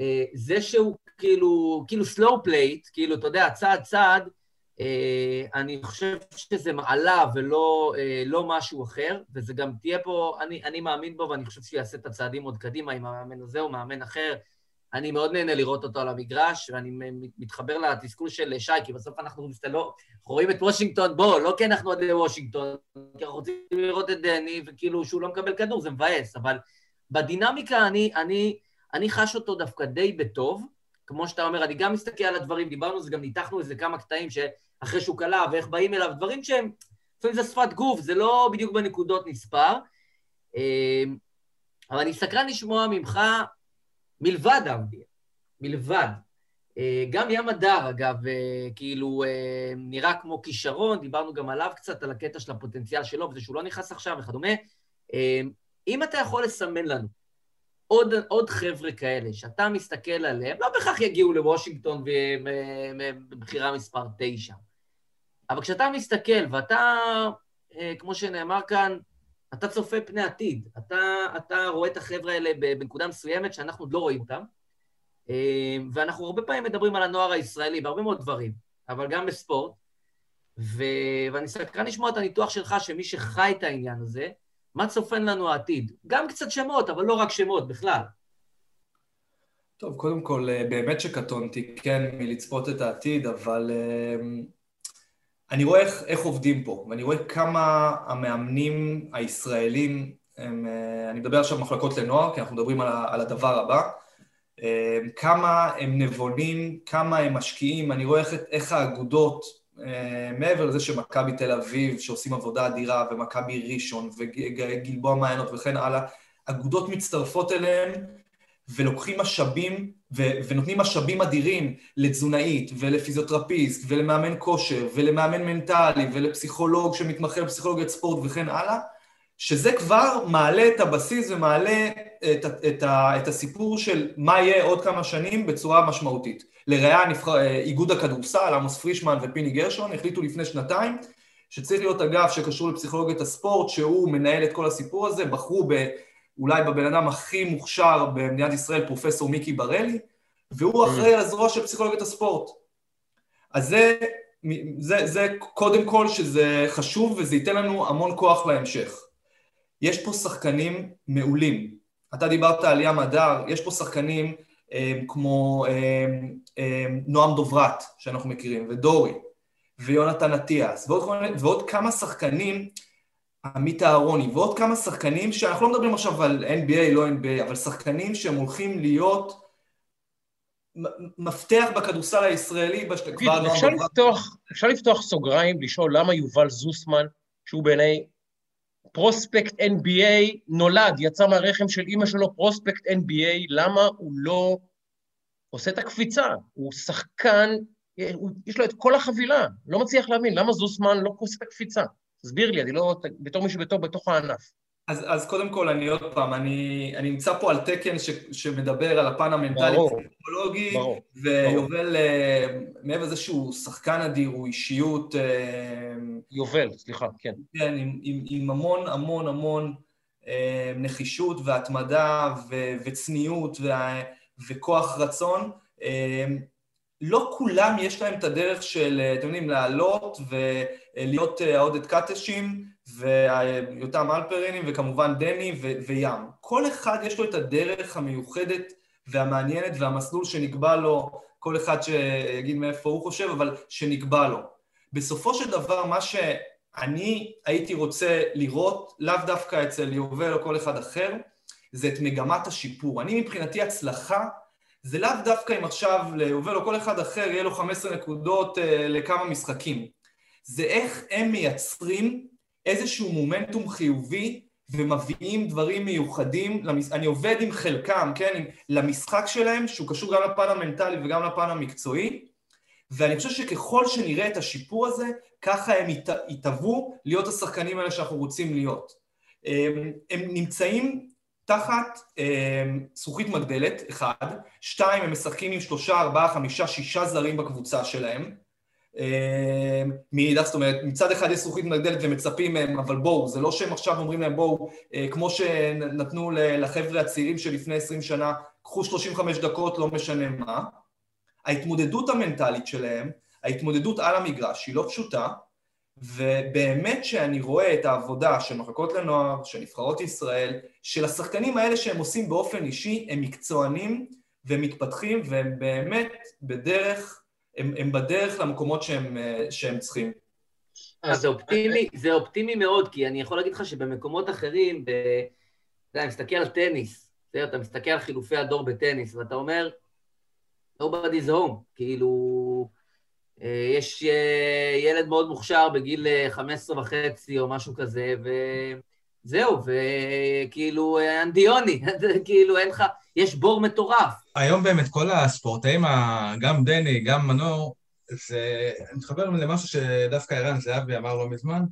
אה, זה שהוא כאילו, כאילו slow plate, כאילו, אתה יודע, צעד צעד, אה, אני חושב שזה מעלה ולא לא משהו אחר, וזה גם תהיה פה, אני, אני מאמין בו ואני חושב שהוא יעשה את הצעדים עוד קדימה עם המאמן הזה או מאמן אחר. אני מאוד נהנה לראות אותו על המגרש, ואני מתחבר לתסכול של שי, כי בסוף אנחנו מסתלו, אנחנו רואים את וושינגטון, בוא, לא כי אנחנו אוהדי וושינגטון, כי אנחנו רוצים לראות את דני, וכאילו שהוא לא מקבל כדור, זה מבאס, אבל בדינמיקה אני, אני, אני חש אותו דווקא די בטוב, כמו שאתה אומר, אני גם מסתכל על הדברים, דיברנו על זה, גם ניתחנו איזה כמה קטעים שאחרי שהוא קלע ואיך באים אליו, דברים שהם, לפעמים זה שפת גוף, זה לא בדיוק בנקודות נספר. אה, אבל אני סקרן לשמוע ממך, מלבד אבדיה, מלבד. אה, גם ים הדר, אגב, אה, כאילו, אה, נראה כמו כישרון, דיברנו גם עליו קצת, על הקטע של הפוטנציאל שלו, וזה שהוא לא נכנס עכשיו וכדומה. אם אתה יכול לסמן לנו עוד, עוד חבר'ה כאלה, שאתה מסתכל עליהם, לא בהכרח יגיעו לוושינגטון בבחירה מספר 9, אבל כשאתה מסתכל ואתה, כמו שנאמר כאן, אתה צופה פני עתיד, אתה, אתה רואה את החבר'ה האלה בנקודה מסוימת שאנחנו עוד לא רואים אותם, אה, ואנחנו הרבה פעמים מדברים על הנוער הישראלי בהרבה מאוד דברים, אבל גם בספורט, ו... ואני סקרן לשמוע את הניתוח שלך, שמי שחי את העניין הזה, מה צופן לנו העתיד? גם קצת שמות, אבל לא רק שמות, בכלל. טוב, קודם כל, אה, באמת שקטונתי, כן, מלצפות את העתיד, אבל אה, אני רואה איך, איך עובדים פה, ואני רואה כמה המאמנים הישראלים, הם, אה, אני מדבר עכשיו מחלקות לנוער, כי אנחנו מדברים על, על הדבר הבא, אה, כמה הם נבונים, כמה הם משקיעים, אני רואה איך, איך האגודות, אה, מעבר לזה שמכבי תל אביב, שעושים עבודה אדירה, ומכבי ראשון, וגלבוע מעיינות וכן הלאה, אגודות מצטרפות אליהם, ולוקחים משאבים, ו- ונותנים משאבים אדירים לתזונאית, ולפיזיותרפיסט, ולמאמן כושר, ולמאמן מנטלי, ולפסיכולוג שמתמחה בפסיכולוגיית ספורט וכן הלאה, שזה כבר מעלה את הבסיס ומעלה את, את, ה- את הסיפור של מה יהיה עוד כמה שנים בצורה משמעותית. לראיה, נבחר, איגוד הכדורסל, עמוס פרישמן ופיני גרשון, החליטו לפני שנתיים שצריך להיות אגף שקשור לפסיכולוגיית הספורט, שהוא מנהל את כל הסיפור הזה, בחרו ב... אולי בבן אדם הכי מוכשר במדינת ישראל, פרופסור מיקי ברלי, והוא אחראי על הזרוע של פסיכולוגיית הספורט. אז זה, זה, זה קודם כל שזה חשוב וזה ייתן לנו המון כוח להמשך. יש פה שחקנים מעולים. אתה דיברת על ים הדר, יש פה שחקנים אה, כמו אה, אה, נועם דוברת, שאנחנו מכירים, ודורי, ויונתן אטיאס, ועוד, ועוד כמה שחקנים, עמית אהרוני, ועוד כמה שחקנים שאנחנו לא מדברים עכשיו על NBA, לא NBA, אבל שחקנים שהם הולכים להיות מפתח בכדורסל הישראלי, נועם אפשר לפתוח, אפשר לפתוח סוגריים, לשאול למה יובל זוסמן, שהוא בעיניי פרוספקט NBA, נולד, יצא מהרחם של אימא שלו פרוספקט NBA, למה הוא לא עושה את הקפיצה? הוא שחקן, הוא, יש לו את כל החבילה, לא מצליח להבין, למה זוסמן לא עושה את הקפיצה? תסביר לי, אני לא, בתור מישהו בתור, בתוך הענף. אז, אז קודם כל, אני עוד פעם, אני, אני נמצא פה על תקן ש, שמדבר על הפן המנטלי הפסיכולוגי, ויובל. אה, מעבר לזה שהוא שחקן אדיר, הוא אישיות... אה, יובל, סליחה, כן. כן, עם, עם, עם המון המון המון אה, נחישות והתמדה ו, וצניעות וה, וכוח רצון. לא כולם יש להם את הדרך של, אתם יודעים, לעלות ולהיות העודד קטשים, ויותם אלפרינים, וכמובן דני וים. כל אחד יש לו את הדרך המיוחדת והמעניינת והמסלול שנקבע לו, כל אחד שיגיד מאיפה הוא חושב, אבל שנקבע לו. בסופו של דבר, מה שאני הייתי רוצה לראות, לאו דווקא אצל יובל או כל אחד אחר, זה את מגמת השיפור. אני מבחינתי הצלחה, זה לאו דווקא אם עכשיו ליובל או כל אחד אחר יהיה לו 15 נקודות אה, לכמה משחקים. זה איך הם מייצרים איזשהו מומנטום חיובי ומביאים דברים מיוחדים, למש... אני עובד עם חלקם, כן, למשחק שלהם, שהוא קשור גם לפן המנטלי וגם לפן המקצועי, ואני חושב שככל שנראה את השיפור הזה, ככה הם יתהוו להיות השחקנים האלה שאנחנו רוצים להיות. הם, הם נמצאים תחת זכוכית מגדלת, אחד, שתיים, הם משחקים עם שלושה, ארבעה, חמישה, שישה זרים בקבוצה שלהם, אמ, מאידך, זאת אומרת, מצד אחד יש זכוכית מגדלת ומצפים מהם, אבל בואו, זה לא שהם עכשיו אומרים להם בואו, אה, כמו שנתנו לחבר'ה הצעירים שלפני 20 שנה, קחו 35 דקות, לא משנה מה. ההתמודדות המנטלית שלהם, ההתמודדות על המגרש היא לא פשוטה, ובאמת שאני רואה את העבודה של מחלקות לנוער, של נבחרות ישראל, של השחקנים האלה שהם עושים באופן אישי, הם מקצוענים והם מתפתחים והם באמת בדרך הם, הם בדרך למקומות שהם, אה, שהם צריכים. אז זה אופטימי, זה אופטימי מאוד, כי אני יכול להגיד לך שבמקומות אחרים, ב... אתה יודע, מסתכל על טניס, אתה מסתכל על חילופי הדור בטניס, ואתה אומר, nobody's home, כאילו, יש אה, ילד מאוד מוכשר בגיל 15 וחצי או משהו כזה, וזהו, וכאילו, אנדיוני, כאילו, אין לך, יש בור מטורף. היום באמת כל הספורטאים, גם דני, גם מנור, זה... מתחבר למשהו שדווקא ערן זהבי אמר לא מזמן,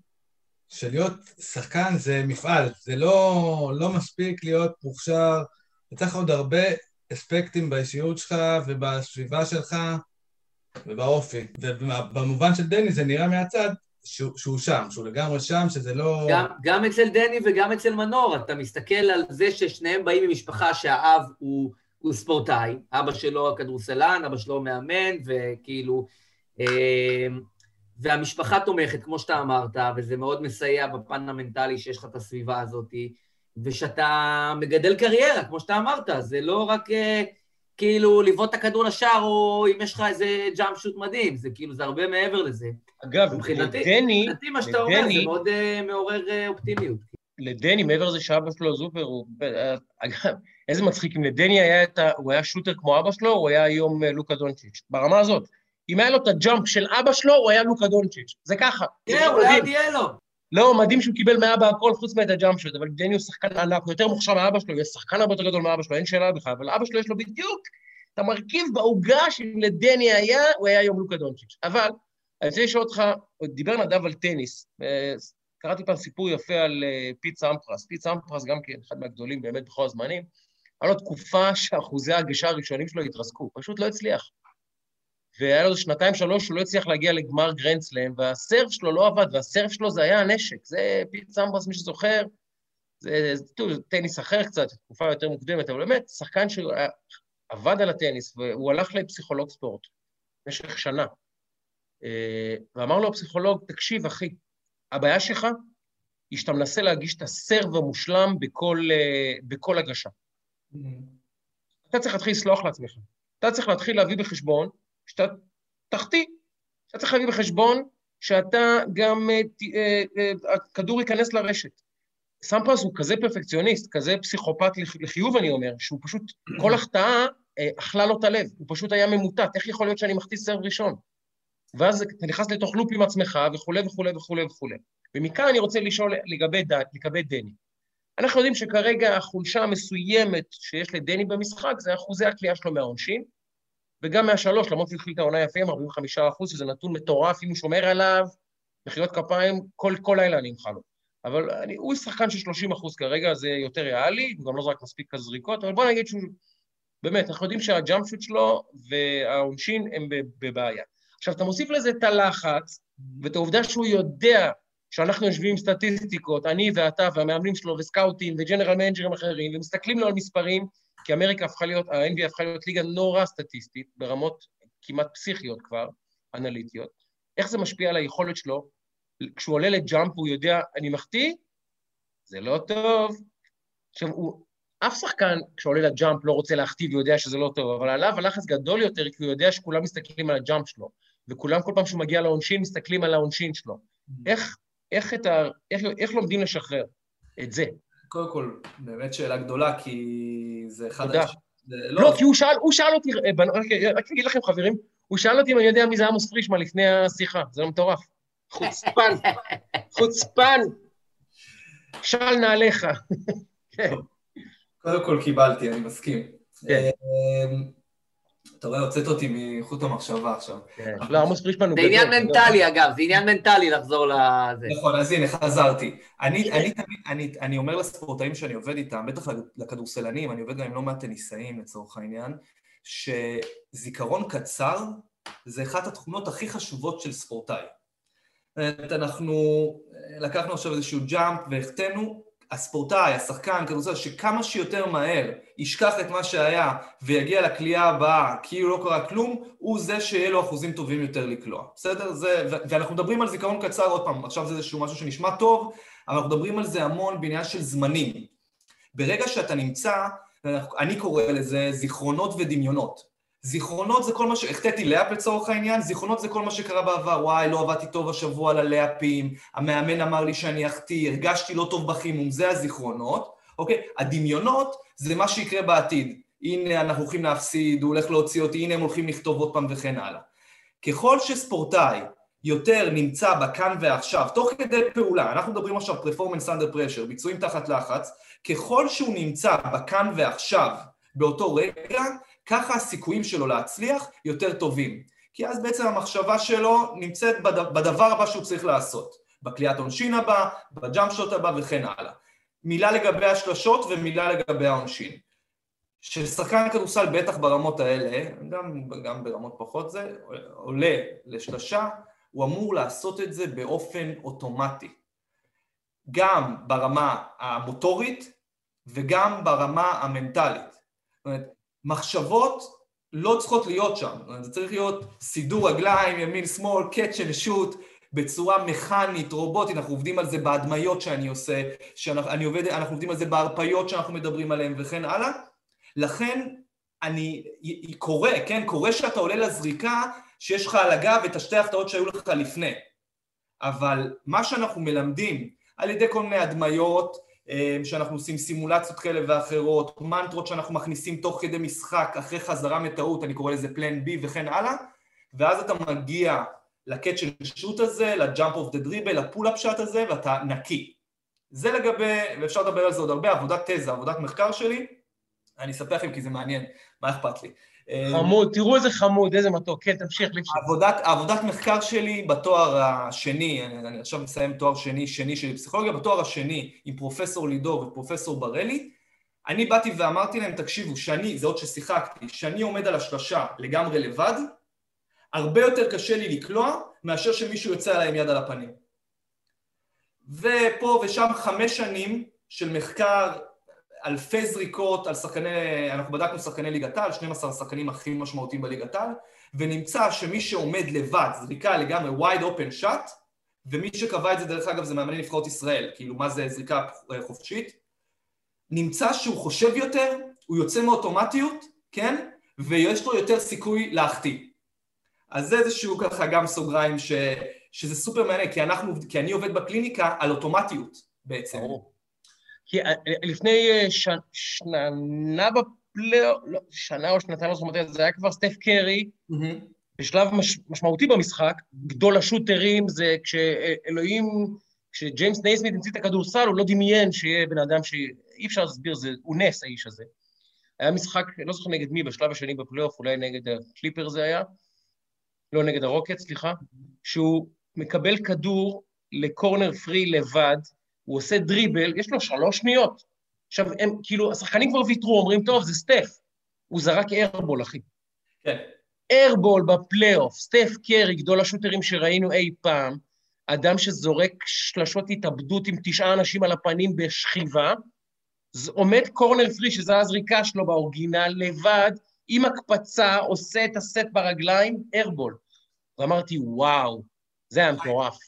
שלהיות שחקן זה מפעל, זה לא, לא מספיק להיות מוכשר, צריך עוד הרבה אספקטים באישיות שלך ובסביבה שלך ובאופי. ובמובן של דני זה נראה מהצד שהוא, שהוא שם, שהוא לגמרי שם, שזה לא... גם, גם אצל דני וגם אצל מנור, אתה מסתכל על זה ששניהם באים ממשפחה שהאב הוא, הוא ספורטאי, אבא שלו הכדורסלן, אבא שלו מאמן, וכאילו... אה, והמשפחה תומכת, כמו שאתה אמרת, וזה מאוד מסייע בפן המנטלי שיש לך את הסביבה הזאת, ושאתה מגדל קריירה, כמו שאתה אמרת, זה לא רק אה, כאילו לבעוט את הכדור לשער, או אם יש לך איזה ג'אמפ שוט מדהים, זה כאילו, זה הרבה מעבר לזה. אגב, לדני... מבחינתי מה שאתה אומר זה מאוד uh, מעורר uh, אופטימיות. לדני, מעבר לזה שאבא שלו זופר, הוא... אגב, איזה מצחיק, אם לדני היה את ה... הוא היה שוטר כמו אבא שלו, הוא היה היום אה, לוקה דונצ'יץ'. ברמה הזאת. אם היה לו את ה jump של אבא שלו, הוא היה לוקה דונצ'יץ'. זה ככה. כן, אולי עוד יהיה לו. לא, מדהים שהוא קיבל מאבא הכל חוץ מאת ה jump shot, אבל דני הוא שחקן ענק, הוא יותר מוכשר מאבא שלו, הוא שחקן הרבה יותר גדול מאבא שלו, אין שאלה בכלל, אבל אבא שלו יש לו בדיוק את המרכיב בעוגה שאם לדני היה, הוא היה היום לוקה דונצ'יץ'. אבל אני רוצה לשאול אותך, דיבר נדב על טניס, קראתי פעם סיפור יפה על אה, פיט סמפרס. פיט סמפרס גם כן אחד מהגדולים באמת בכל הזמנים. היה לו תקופה שאחוזי ההגשה הראשונים שלו התרסקו, פשוט לא הצליח. והיה לו שנתיים-שלוש שהוא לא הצליח להגיע לגמר גרנדסלאם, וה serve שלו לא עבד, וה serve שלו זה היה הנשק. זה פיט סמפרס, מי שזוכר, זה, זה, זה טניס אחר קצת, תקופה יותר מוקדמת, אבל באמת, שחקן שהיה עבד על הטניס, והוא הלך לפסיכולוג ספורט במשך שנה. אה, ואמר לו הפסיכולוג, תקשיב, אחי, הבעיה שלך היא שאתה מנסה להגיש את ה serve המושלם בכל, אה, בכל הגשה. אתה צריך להתחיל לסלוח לעצמך. אתה צריך להתחיל להביא בחשבון שאתה תחטיא. אתה צריך להביא בחשבון שאתה גם, הכדור ייכנס לרשת. סמפרס הוא כזה פרפקציוניסט, כזה פסיכופת לחיוב, אני אומר, שהוא פשוט, כל החטאה אה, אכלה לו את הלב, הוא פשוט היה ממוטט, איך יכול להיות שאני מחטיא סרב ראשון? ואז אתה נכנס לתוך לופ עם עצמך, וכולי וכולי וכולי וכולי. ומכאן אני רוצה לשאול לגבי, ד, לגבי דני. אנחנו יודעים שכרגע החולשה המסוימת שיש לדני במשחק זה אחוזי הקליעה שלו מהעונשין, וגם מהשלוש, למרות שהוא התחיל את העונה יפה עם 45 אחוז, שזה נתון מטורף, אם הוא שומר עליו, מחיאות כפיים, כל, כל לילה אני אמחא לו. אבל אני, הוא שחקן של 30 אחוז כרגע, זה יותר ריאלי, הוא גם לא זרק מספיק כזריקות, אבל בוא נגיד שהוא... באמת, אנחנו יודעים שהג'אמפ שוט שלו והעונשין הם בבעיה. עכשיו, אתה מוסיף לזה את הלחץ, ואת העובדה שהוא יודע שאנחנו יושבים עם סטטיסטיקות, אני ואתה והמאמנים שלו וסקאוטים וג'נרל מנג'רים אחרים, ומסתכלים לו על מספרים, כי אמריקה הפכה להיות, ה-NBA הפכה להיות ליגה נורא סטטיסטית, ברמות כמעט פסיכיות כבר, אנליטיות. איך זה משפיע על היכולת שלו כשהוא עולה לג'אמפ הוא יודע, אני מחטיא, זה לא טוב. עכשיו, הוא, אף שחקן כשעולה לג'אמפ לא רוצה להחטיא והוא יודע שזה לא טוב, אבל עליו הלחץ גדול יותר כי הוא יודע שכולם מסתכלים על הג'אמפ שלו, וכולם כל פעם שהוא מגיע לעונשין מסתכלים על העונשין שלו. Mm-hmm. איך, איך, ה, איך, איך לומדים לשחרר את זה? קודם כל, באמת שאלה גדולה, כי זה אחד... תודה. לא, לא, כי הוא שאל, הוא שאל אותי, אה, רק אגיד לכם חברים, הוא שאל אותי אם אני יודע מי זה עמוס פרישמן לפני השיחה, זה מטורף. חוצפן, חוצפן. של נעליך. קודם כל קיבלתי, אני מסכים. כן. אתה רואה, הוצאת אותי מחוט המחשבה עכשיו. כן. לא, עמוס פרישמן הוא גדול. זה עניין מנטלי, אגב, זה עניין מנטלי לחזור לזה. נכון, אז הנה, חזרתי. אני אומר לספורטאים שאני עובד איתם, בטח לכדורסלנים, אני עובד גם עם לא מעט טניסאים לצורך העניין, שזיכרון קצר זה אחת התכונות הכי חשובות של ספורטאי. אנחנו לקחנו עכשיו איזשהו ג'אמפ והחטאנו, הספורטאי, השחקן, כדורסל, שכמה שיותר מהר ישכח את מה שהיה ויגיע לקליעה הבאה כאילו לא קרה כלום, הוא זה שיהיה לו אחוזים טובים יותר לקלוע. בסדר? זה, ואנחנו מדברים על זיכרון קצר עוד פעם, עכשיו זה איזשהו משהו שנשמע טוב, אבל אנחנו מדברים על זה המון בעניין של זמנים. ברגע שאתה נמצא, אני קורא לזה זיכרונות ודמיונות. זיכרונות זה כל מה ש... החטאתי לאפ לצורך העניין, זיכרונות זה כל מה שקרה בעבר, וואי, לא עבדתי טוב השבוע על הלאפים, המאמן אמר לי שאני אחטיא, הרגשתי לא טוב בחימום, זה הזיכרונות, אוקיי? הדמיונות זה מה שיקרה בעתיד. הנה אנחנו הולכים להפסיד, הוא הולך להוציא אותי, הנה הם הולכים לכתוב עוד פעם וכן הלאה. ככל שספורטאי יותר נמצא בכאן ועכשיו, תוך כדי פעולה, אנחנו מדברים עכשיו פרפורמנס אנדר פרשר, ביצועים תחת לחץ, ככל שהוא נמצא בכאן ועכשיו, באותו רגע, ככה הסיכויים שלו להצליח יותר טובים. כי אז בעצם המחשבה שלו נמצאת בדבר הבא שהוא צריך לעשות, בקליעת עונשין הבא, ב jump shot הבא וכן הלאה. מילה לגבי השלשות ומילה לגבי העונשין. ששחקן כדורסל בטח ברמות האלה, גם, גם ברמות פחות זה, עולה לשלשה, הוא אמור לעשות את זה באופן אוטומטי. גם ברמה המוטורית וגם ברמה המנטלית. זאת אומרת, מחשבות לא צריכות להיות שם, זה צריך להיות סידור רגליים, ימין, שמאל, catch and shoot, בצורה מכנית, רובוטית, אנחנו עובדים על זה בהדמיות שאני עושה, שאני עובד, אנחנו עובדים על זה בהרפיות שאנחנו מדברים עליהן וכן הלאה. לכן אני קורא, כן, קורא שאתה עולה לזריקה שיש לך על הגב את השתי ההפתעות שהיו לך לפני. אבל מה שאנחנו מלמדים על ידי כל מיני הדמיות, שאנחנו עושים סימולציות כאלה ואחרות, מנטרות שאנחנו מכניסים תוך כדי משחק, אחרי חזרה מטעות, אני קורא לזה פלן בי וכן הלאה, ואז אתה מגיע ל catch and shoot הזה, ל jump off the dribble, ל pull-up shot הזה, ואתה נקי. זה לגבי, ואפשר לדבר על זה עוד הרבה, עבודת תזה, עבודת מחקר שלי, אני אספר לכם כי זה מעניין, מה אכפת לי. חמוד, תראו איזה חמוד, איזה מתוק, כן, תמשיך לפשוט. עבודת, עבודת מחקר שלי בתואר השני, אני, אני עכשיו מסיים תואר שני, שני שלי בפסיכולוגיה, בתואר השני עם פרופסור לידור ופרופסור בר-אלי, אני באתי ואמרתי להם, תקשיבו, שאני, זה עוד ששיחקתי, שאני עומד על השלשה לגמרי לבד, הרבה יותר קשה לי לקלוע מאשר שמישהו יוצא עליי עם יד על הפנים. ופה ושם חמש שנים של מחקר אלפי זריקות על שחקני, אנחנו בדקנו שחקני ליגת העל, 12 השחקנים הכי משמעותיים בליגת העל, ונמצא שמי שעומד לבד, זריקה לגמרי wide open shot, ומי שקבע את זה דרך אגב זה מאמני נבחרות ישראל, כאילו מה זה זריקה חופשית, נמצא שהוא חושב יותר, הוא יוצא מאוטומטיות, כן? ויש לו יותר סיכוי להחטיא. אז זה איזשהו ככה גם סוגריים ש, שזה סופר מעניין, כי, אנחנו, כי אני עובד בקליניקה על אוטומטיות בעצם. כי אה, לפני אה, ש... שנה בפלייאוף, לא, שנה או שנתיים, לא זוכר זה היה כבר סטף קרי, mm-hmm. בשלב מש... משמעותי במשחק, גדול השוטרים זה כשאלוהים, כשג'יימס נייסמית המציא את הכדורסל, הוא לא דמיין שיהיה בן אדם שאי אפשר להסביר, זה, הוא נס האיש הזה. היה משחק, לא זוכר נגד מי, בשלב השני בפלייאוף, אולי נגד הקליפר זה היה, לא נגד הרוקט, סליחה, שהוא מקבל כדור לקורנר פרי לבד, הוא עושה דריבל, יש לו שלוש שניות. עכשיו, הם, כאילו, השחקנים כבר ויתרו, אומרים, טוב, זה סטף. הוא זרק איירבול, אחי. כן. איירבול בפלייאוף, סטף קרי, גדול השוטרים שראינו אי פעם, אדם שזורק שלשות התאבדות עם תשעה אנשים על הפנים בשכיבה, עומד קורנר פרי, שזו הזריקה שלו באורגינל, לבד, עם הקפצה, עושה את הסט ברגליים, איירבול. ואמרתי, וואו, זה היה מטורף.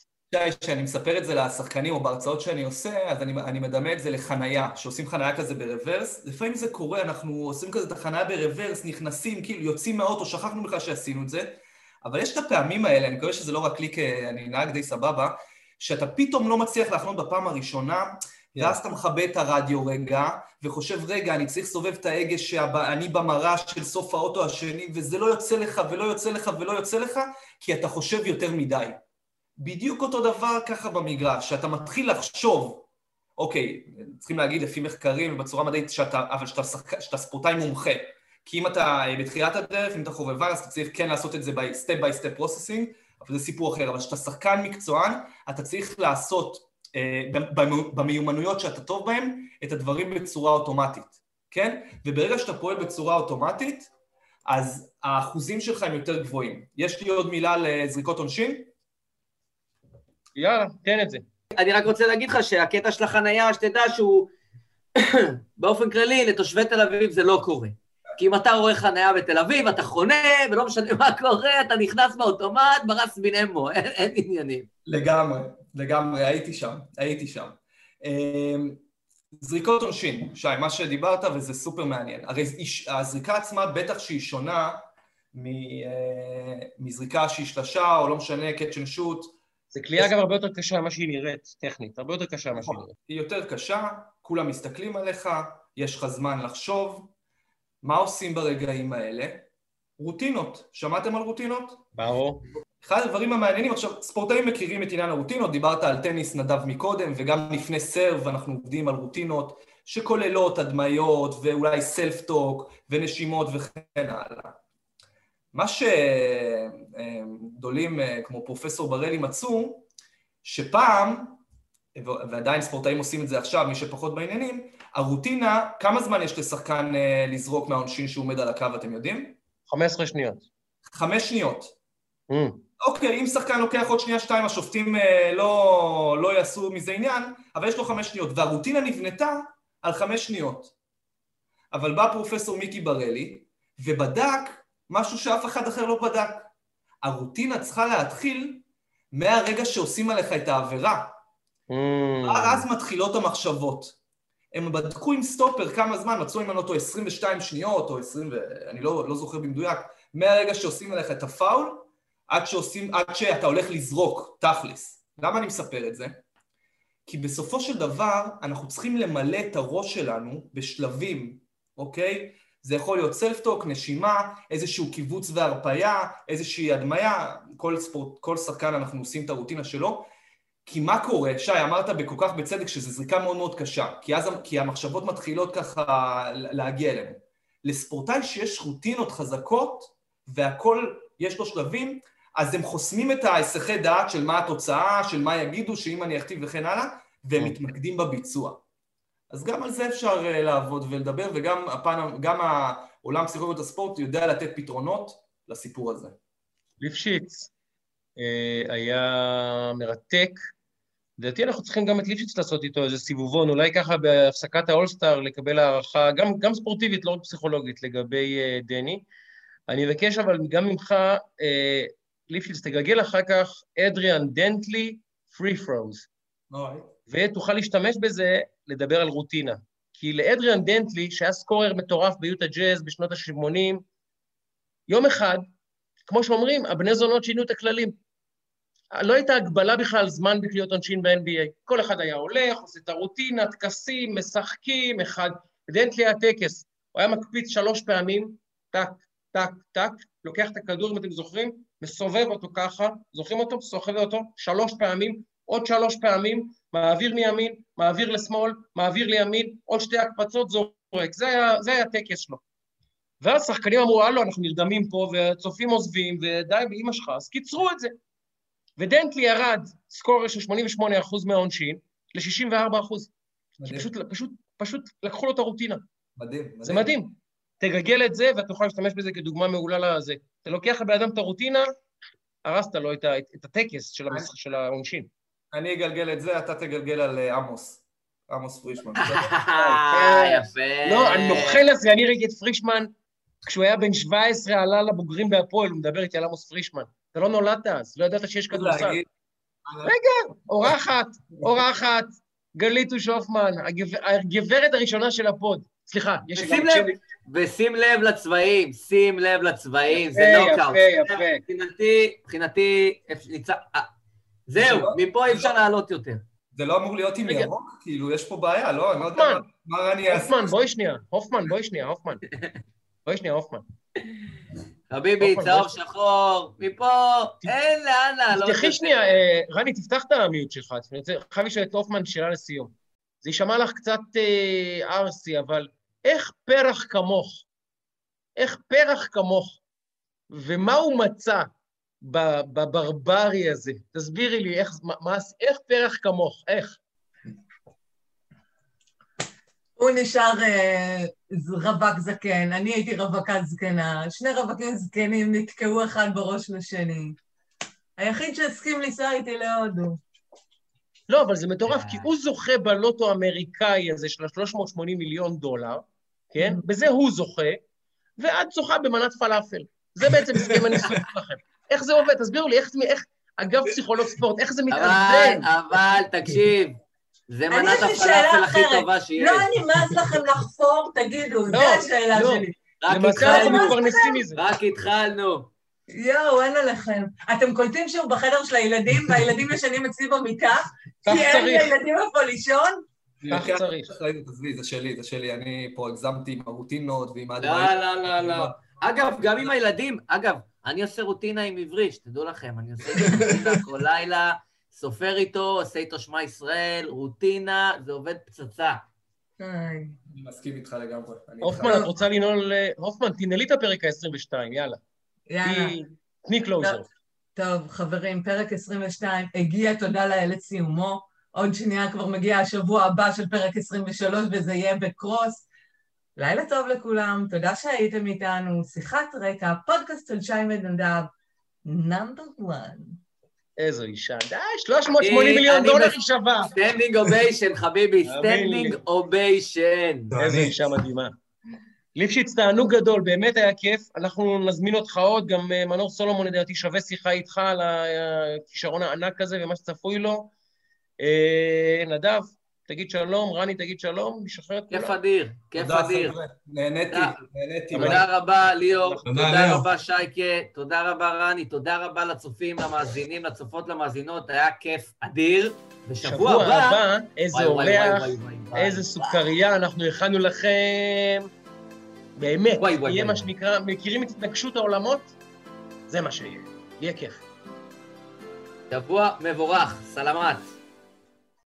כשאני מספר את זה לשחקנים או בהרצאות שאני עושה, אז אני, אני מדמה את זה לחנייה, שעושים חנייה כזה ברוורס. לפעמים זה קורה, אנחנו עושים כזה את החנייה ברוורס, נכנסים, כאילו יוצאים מהאוטו, שכחנו בכלל שעשינו את זה, אבל יש את הפעמים האלה, אני מקווה שזה לא רק לי, כי אני נהג די סבבה, שאתה פתאום לא מצליח להחנות בפעם הראשונה, ואז אתה מכבה את הרדיו רגע, וחושב, רגע, אני צריך לסובב את ההגה שאני במראה של סוף האוטו השני, וזה לא יוצא לך ולא יוצא לך ולא יוצא לך, כי אתה חושב יותר מדי. בדיוק אותו דבר ככה במגרש, שאתה מתחיל לחשוב, אוקיי, צריכים להגיד לפי מחקרים ובצורה מדעית, שאתה, אבל שאתה, שאתה ספורטאי מומחה. כי אם אתה בתחילת הדרך, אם אתה חובבן, אז אתה צריך כן לעשות את זה ב-step by step processing, אבל זה סיפור אחר. אבל כשאתה שחקן מקצוען, אתה צריך לעשות אה, במיומנויות שאתה טוב בהן, את הדברים בצורה אוטומטית, כן? וברגע שאתה פועל בצורה אוטומטית, אז האחוזים שלך הם יותר גבוהים. יש לי עוד מילה לזריקות עונשין? יאללה, תן את זה. אני רק רוצה להגיד לך שהקטע של החנייה, שתדע שהוא באופן כללי, לתושבי תל אביב זה לא קורה. כי אם אתה רואה חנייה בתל אביב, אתה חונה, ולא משנה מה קורה, אתה נכנס באוטומט, ברס בין אמו, אין, אין עניינים. לגמרי, לגמרי, הייתי שם, הייתי שם. אמ, זריקות עונשין, שי, מה שדיברת, וזה סופר מעניין. הרי הזריקה עצמה, בטח שהיא שונה אה, מזריקה שהיא שלשה, או לא משנה, and shoot, זה קליעה גם הרבה יותר קשה ממה שהיא נראית, טכנית, הרבה יותר קשה ממה שהיא נכון. נראית. היא יותר קשה, כולם מסתכלים עליך, יש לך זמן לחשוב. מה עושים ברגעים האלה? רוטינות. שמעתם על רוטינות? ברור. אחד הדברים המעניינים, עכשיו, ספורטאים מכירים את עניין הרוטינות, דיברת על טניס נדב מקודם, וגם לפני סרב אנחנו עובדים על רוטינות שכוללות הדמיות ואולי סלף-טוק ונשימות וכן הלאה. מה שגדולים אה, כמו פרופסור בראלי מצאו, שפעם, ועדיין ספורטאים עושים את זה עכשיו, מי שפחות בעניינים, הרוטינה, כמה זמן יש לשחקן אה, לזרוק מהעונשין שהוא עומד על הקו, אתם יודעים? 15 שניות. חמש שניות. Mm. אוקיי, אם שחקן לוקח עוד שנייה שתיים, השופטים אה, לא, לא יעשו מזה עניין, אבל יש לו חמש שניות, והרוטינה נבנתה על חמש שניות. אבל בא פרופסור מיקי בראלי, ובדק משהו שאף אחד אחר לא בדק. הרוטינה צריכה להתחיל מהרגע שעושים עליך את העבירה. Mm. אז מתחילות המחשבות. הם בדקו עם סטופר כמה זמן, מצאו אם אני לא טועה 22 שניות או 20, אני לא, לא זוכר במדויק, מהרגע שעושים עליך את הפאול, עד, שעושים, עד שאתה הולך לזרוק, תכלס. למה אני מספר את זה? כי בסופו של דבר אנחנו צריכים למלא את הראש שלנו בשלבים, אוקיי? זה יכול להיות סלפטוק, נשימה, איזשהו קיבוץ והרפייה, איזושהי הדמיה, כל ספורט, כל שחקן אנחנו עושים את הרוטינה שלו, כי מה קורה, שי, אמרת בכל כך בצדק שזו זריקה מאוד מאוד קשה, כי אז כי המחשבות מתחילות ככה להגיע אלינו. לספורטאי שיש רוטינות חזקות והכל, יש לו שלבים, אז הם חוסמים את ההיסחי דעת של מה התוצאה, של מה יגידו, שאם אני אכתיב וכן הלאה, והם מתמקדים בביצוע. אז גם על זה אפשר אה, לעבוד ולדבר, וגם הפן, גם העולם פסיכולוגיות הספורט יודע לתת פתרונות לסיפור הזה. ליפשיץ אה, היה מרתק, לדעתי אנחנו צריכים גם את ליפשיץ לעשות איתו איזה סיבובון, אולי ככה בהפסקת האולסטאר לקבל הערכה, גם, גם ספורטיבית, לא רק פסיכולוגית, לגבי אה, דני. אני מבקש אבל גם ממך, ליפשיץ, תגגל אחר כך אדריאן דנטלי, free throws. ותוכל להשתמש בזה לדבר על רוטינה. כי לאדריאן דנטלי, שהיה scorer מטורף ביוטה ג'אז בשנות ה-80, יום אחד, כמו שאומרים, הבני זונות שינו את הכללים. לא הייתה הגבלה בכלל זמן בקליעות עונשין ב-NBA. כל אחד היה הולך, עושה את הרוטינה, טקסים, משחקים, אחד... דנטלי היה טקס. הוא היה מקפיץ שלוש פעמים, טק, טק, טק, לוקח את הכדור, אם אתם זוכרים, מסובב אותו ככה, זוכרים אותו? סוחב אותו שלוש פעמים, עוד שלוש פעמים, מעביר מימין, מעביר לשמאל, מעביר לימין, עוד שתי הקפצות, זורק. זה היה, זה היה טקס שלו. ואז שחקנים אמרו, הלו, אנחנו נרדמים פה, והצופים עוזבים, ודי באמא שלך, אז קיצרו את זה. ודנטלי ירד סקורר של 88% מהעונשין ל-64%. פשוט, פשוט, פשוט לקחו לו את הרוטינה. מדהים, מדהים. זה מדהים. תגגל את זה, ואתה יכול להשתמש בזה כדוגמה מעולה לזה. אתה לוקח לבן אדם את הרוטינה, הרסת לו את, את, את הטקס של, המס... של העונשין. אני אגלגל את זה, אתה תגלגל על אה, עמוס. עמוס פרישמן. יפה. לא, אני נוכל לזה, אני ראיתי את פרישמן, כשהוא היה בן 17, עלה לבוגרים בהפועל, הוא מדבר איתי על עמוס פרישמן. אתה לא נולדת אז, לא ידעת שיש כדורסל. רגע, אורחת, אורחת, גלית הושופמן, הגברת הראשונה של ה pod. סליחה, יש ושים לב, ושים לב לצבעים, שים לב לצבעים, זה נוקאוט. יפה, יפה. מבחינתי, מבחינתי, אה, זהו, מפה אי אפשר לעלות יותר. זה לא אמור להיות עם ירוק? כאילו, יש פה בעיה, לא? אני לא יודע מה רני יעשה. הופמן, בואי שנייה, הופמן, בואי שנייה, הופמן. בואי שנייה, הופמן. חביבי, צהוב שחור, מפה אין לאן לעלות. תפתחי שנייה, אה, רני, תפתח את המיוט שלך. אני חייב לשאול את הופמן שאלה לסיום. זה יישמע לך קצת ארסי, אבל איך פרח כמוך, איך פרח כמוך, ומה הוא מצא בברברי הזה? תסבירי לי, איך, מה, איך פרח כמוך, איך? הוא נשאר אה, רווק זקן, אני הייתי רווקה זקנה, שני רווקים זקנים נתקעו אחד בראש לשני. היחיד שהסכים לנסוע איתי להודו. לא, אבל זה מטורף, כי הוא זוכה בלוטו האמריקאי הזה של ה-380 מיליון דולר, כן? בזה הוא זוכה, ואת זוכה במנת פלאפל. זה בעצם הסכם הניסוי שלכם. איך זה עובד? תסבירו לי, איך, איך אגב פסיכולוג ספורט, איך זה מתאזן? אבל, אבל, תקשיב, זה מנת הפלאפל הכי טובה שיש. לא נמאס לכם לחפור, תגידו, זו השאלה שלי. למתי אנחנו מתפרנסים מזה? רק התחלנו. יואו, אין עליכם. אתם קולטים שהוא בחדר של הילדים, והילדים ישנים אצלי במיטה? כי אין צריך. לילדים איפה לישון? כך צריך. אחריות, עזבי, זה שלי, זה שלי. אני פה הגזמתי עם הרוטינות ועם לא, הדברים. לא, לא, לא. אגב, גם עם הילדים, אגב, אני עושה רוטינה עם עברי, שתדעו לכם, אני עושה רוטינה כל לילה, סופר איתו, עושה איתו שמע ישראל, רוטינה, זה עובד פצצה. אני מסכים איתך לגמרי. הופמן, את רוצה לנעול... הופמן, תנעלי את הפרק ה-22, יאללה. יאללה. תני קלוזר. טוב, חברים, פרק 22 הגיע, תודה לאל לסיומו. עוד שנייה כבר מגיע השבוע הבא של פרק 23, וזה יהיה בקרוס. לילה טוב לכולם, תודה שהייתם איתנו. שיחת רקע, פודקאסט של שי ונדב, number 1. איזו אישה. די, 380 מיליון דולר היא שווה. standing ovation, חביבי. standing ovation. איזו אישה מדהימה. ליפשיץ, תענוג גדול, באמת היה כיף. אנחנו נזמין אותך עוד, גם אה, מנור סולומון, לדעתי, שווה שיחה איתך על הכישרון הענק הזה ומה שצפוי לו. אה, נדב, תגיד שלום, רני, תגיד שלום, נשחרר את כיף כולם. אדיר, כיף אדיר. נהניתי, תודה. נהניתי. תודה רבה, ליאור, תודה. רבה, שייקה, תודה רבה, רני, תודה רבה לצופים, למאזינים, לצופות, למאזינות, היה כיף אדיר. ושבוע שבוע הבא... איזה אורח. איזה סוכריה אנחנו הכנו לכם. באמת, יהיה. מה שנקרא, מכירים את התנגשות העולמות? זה מה שיהיה. יהיה כיף. שבוע מבורך, סלמת.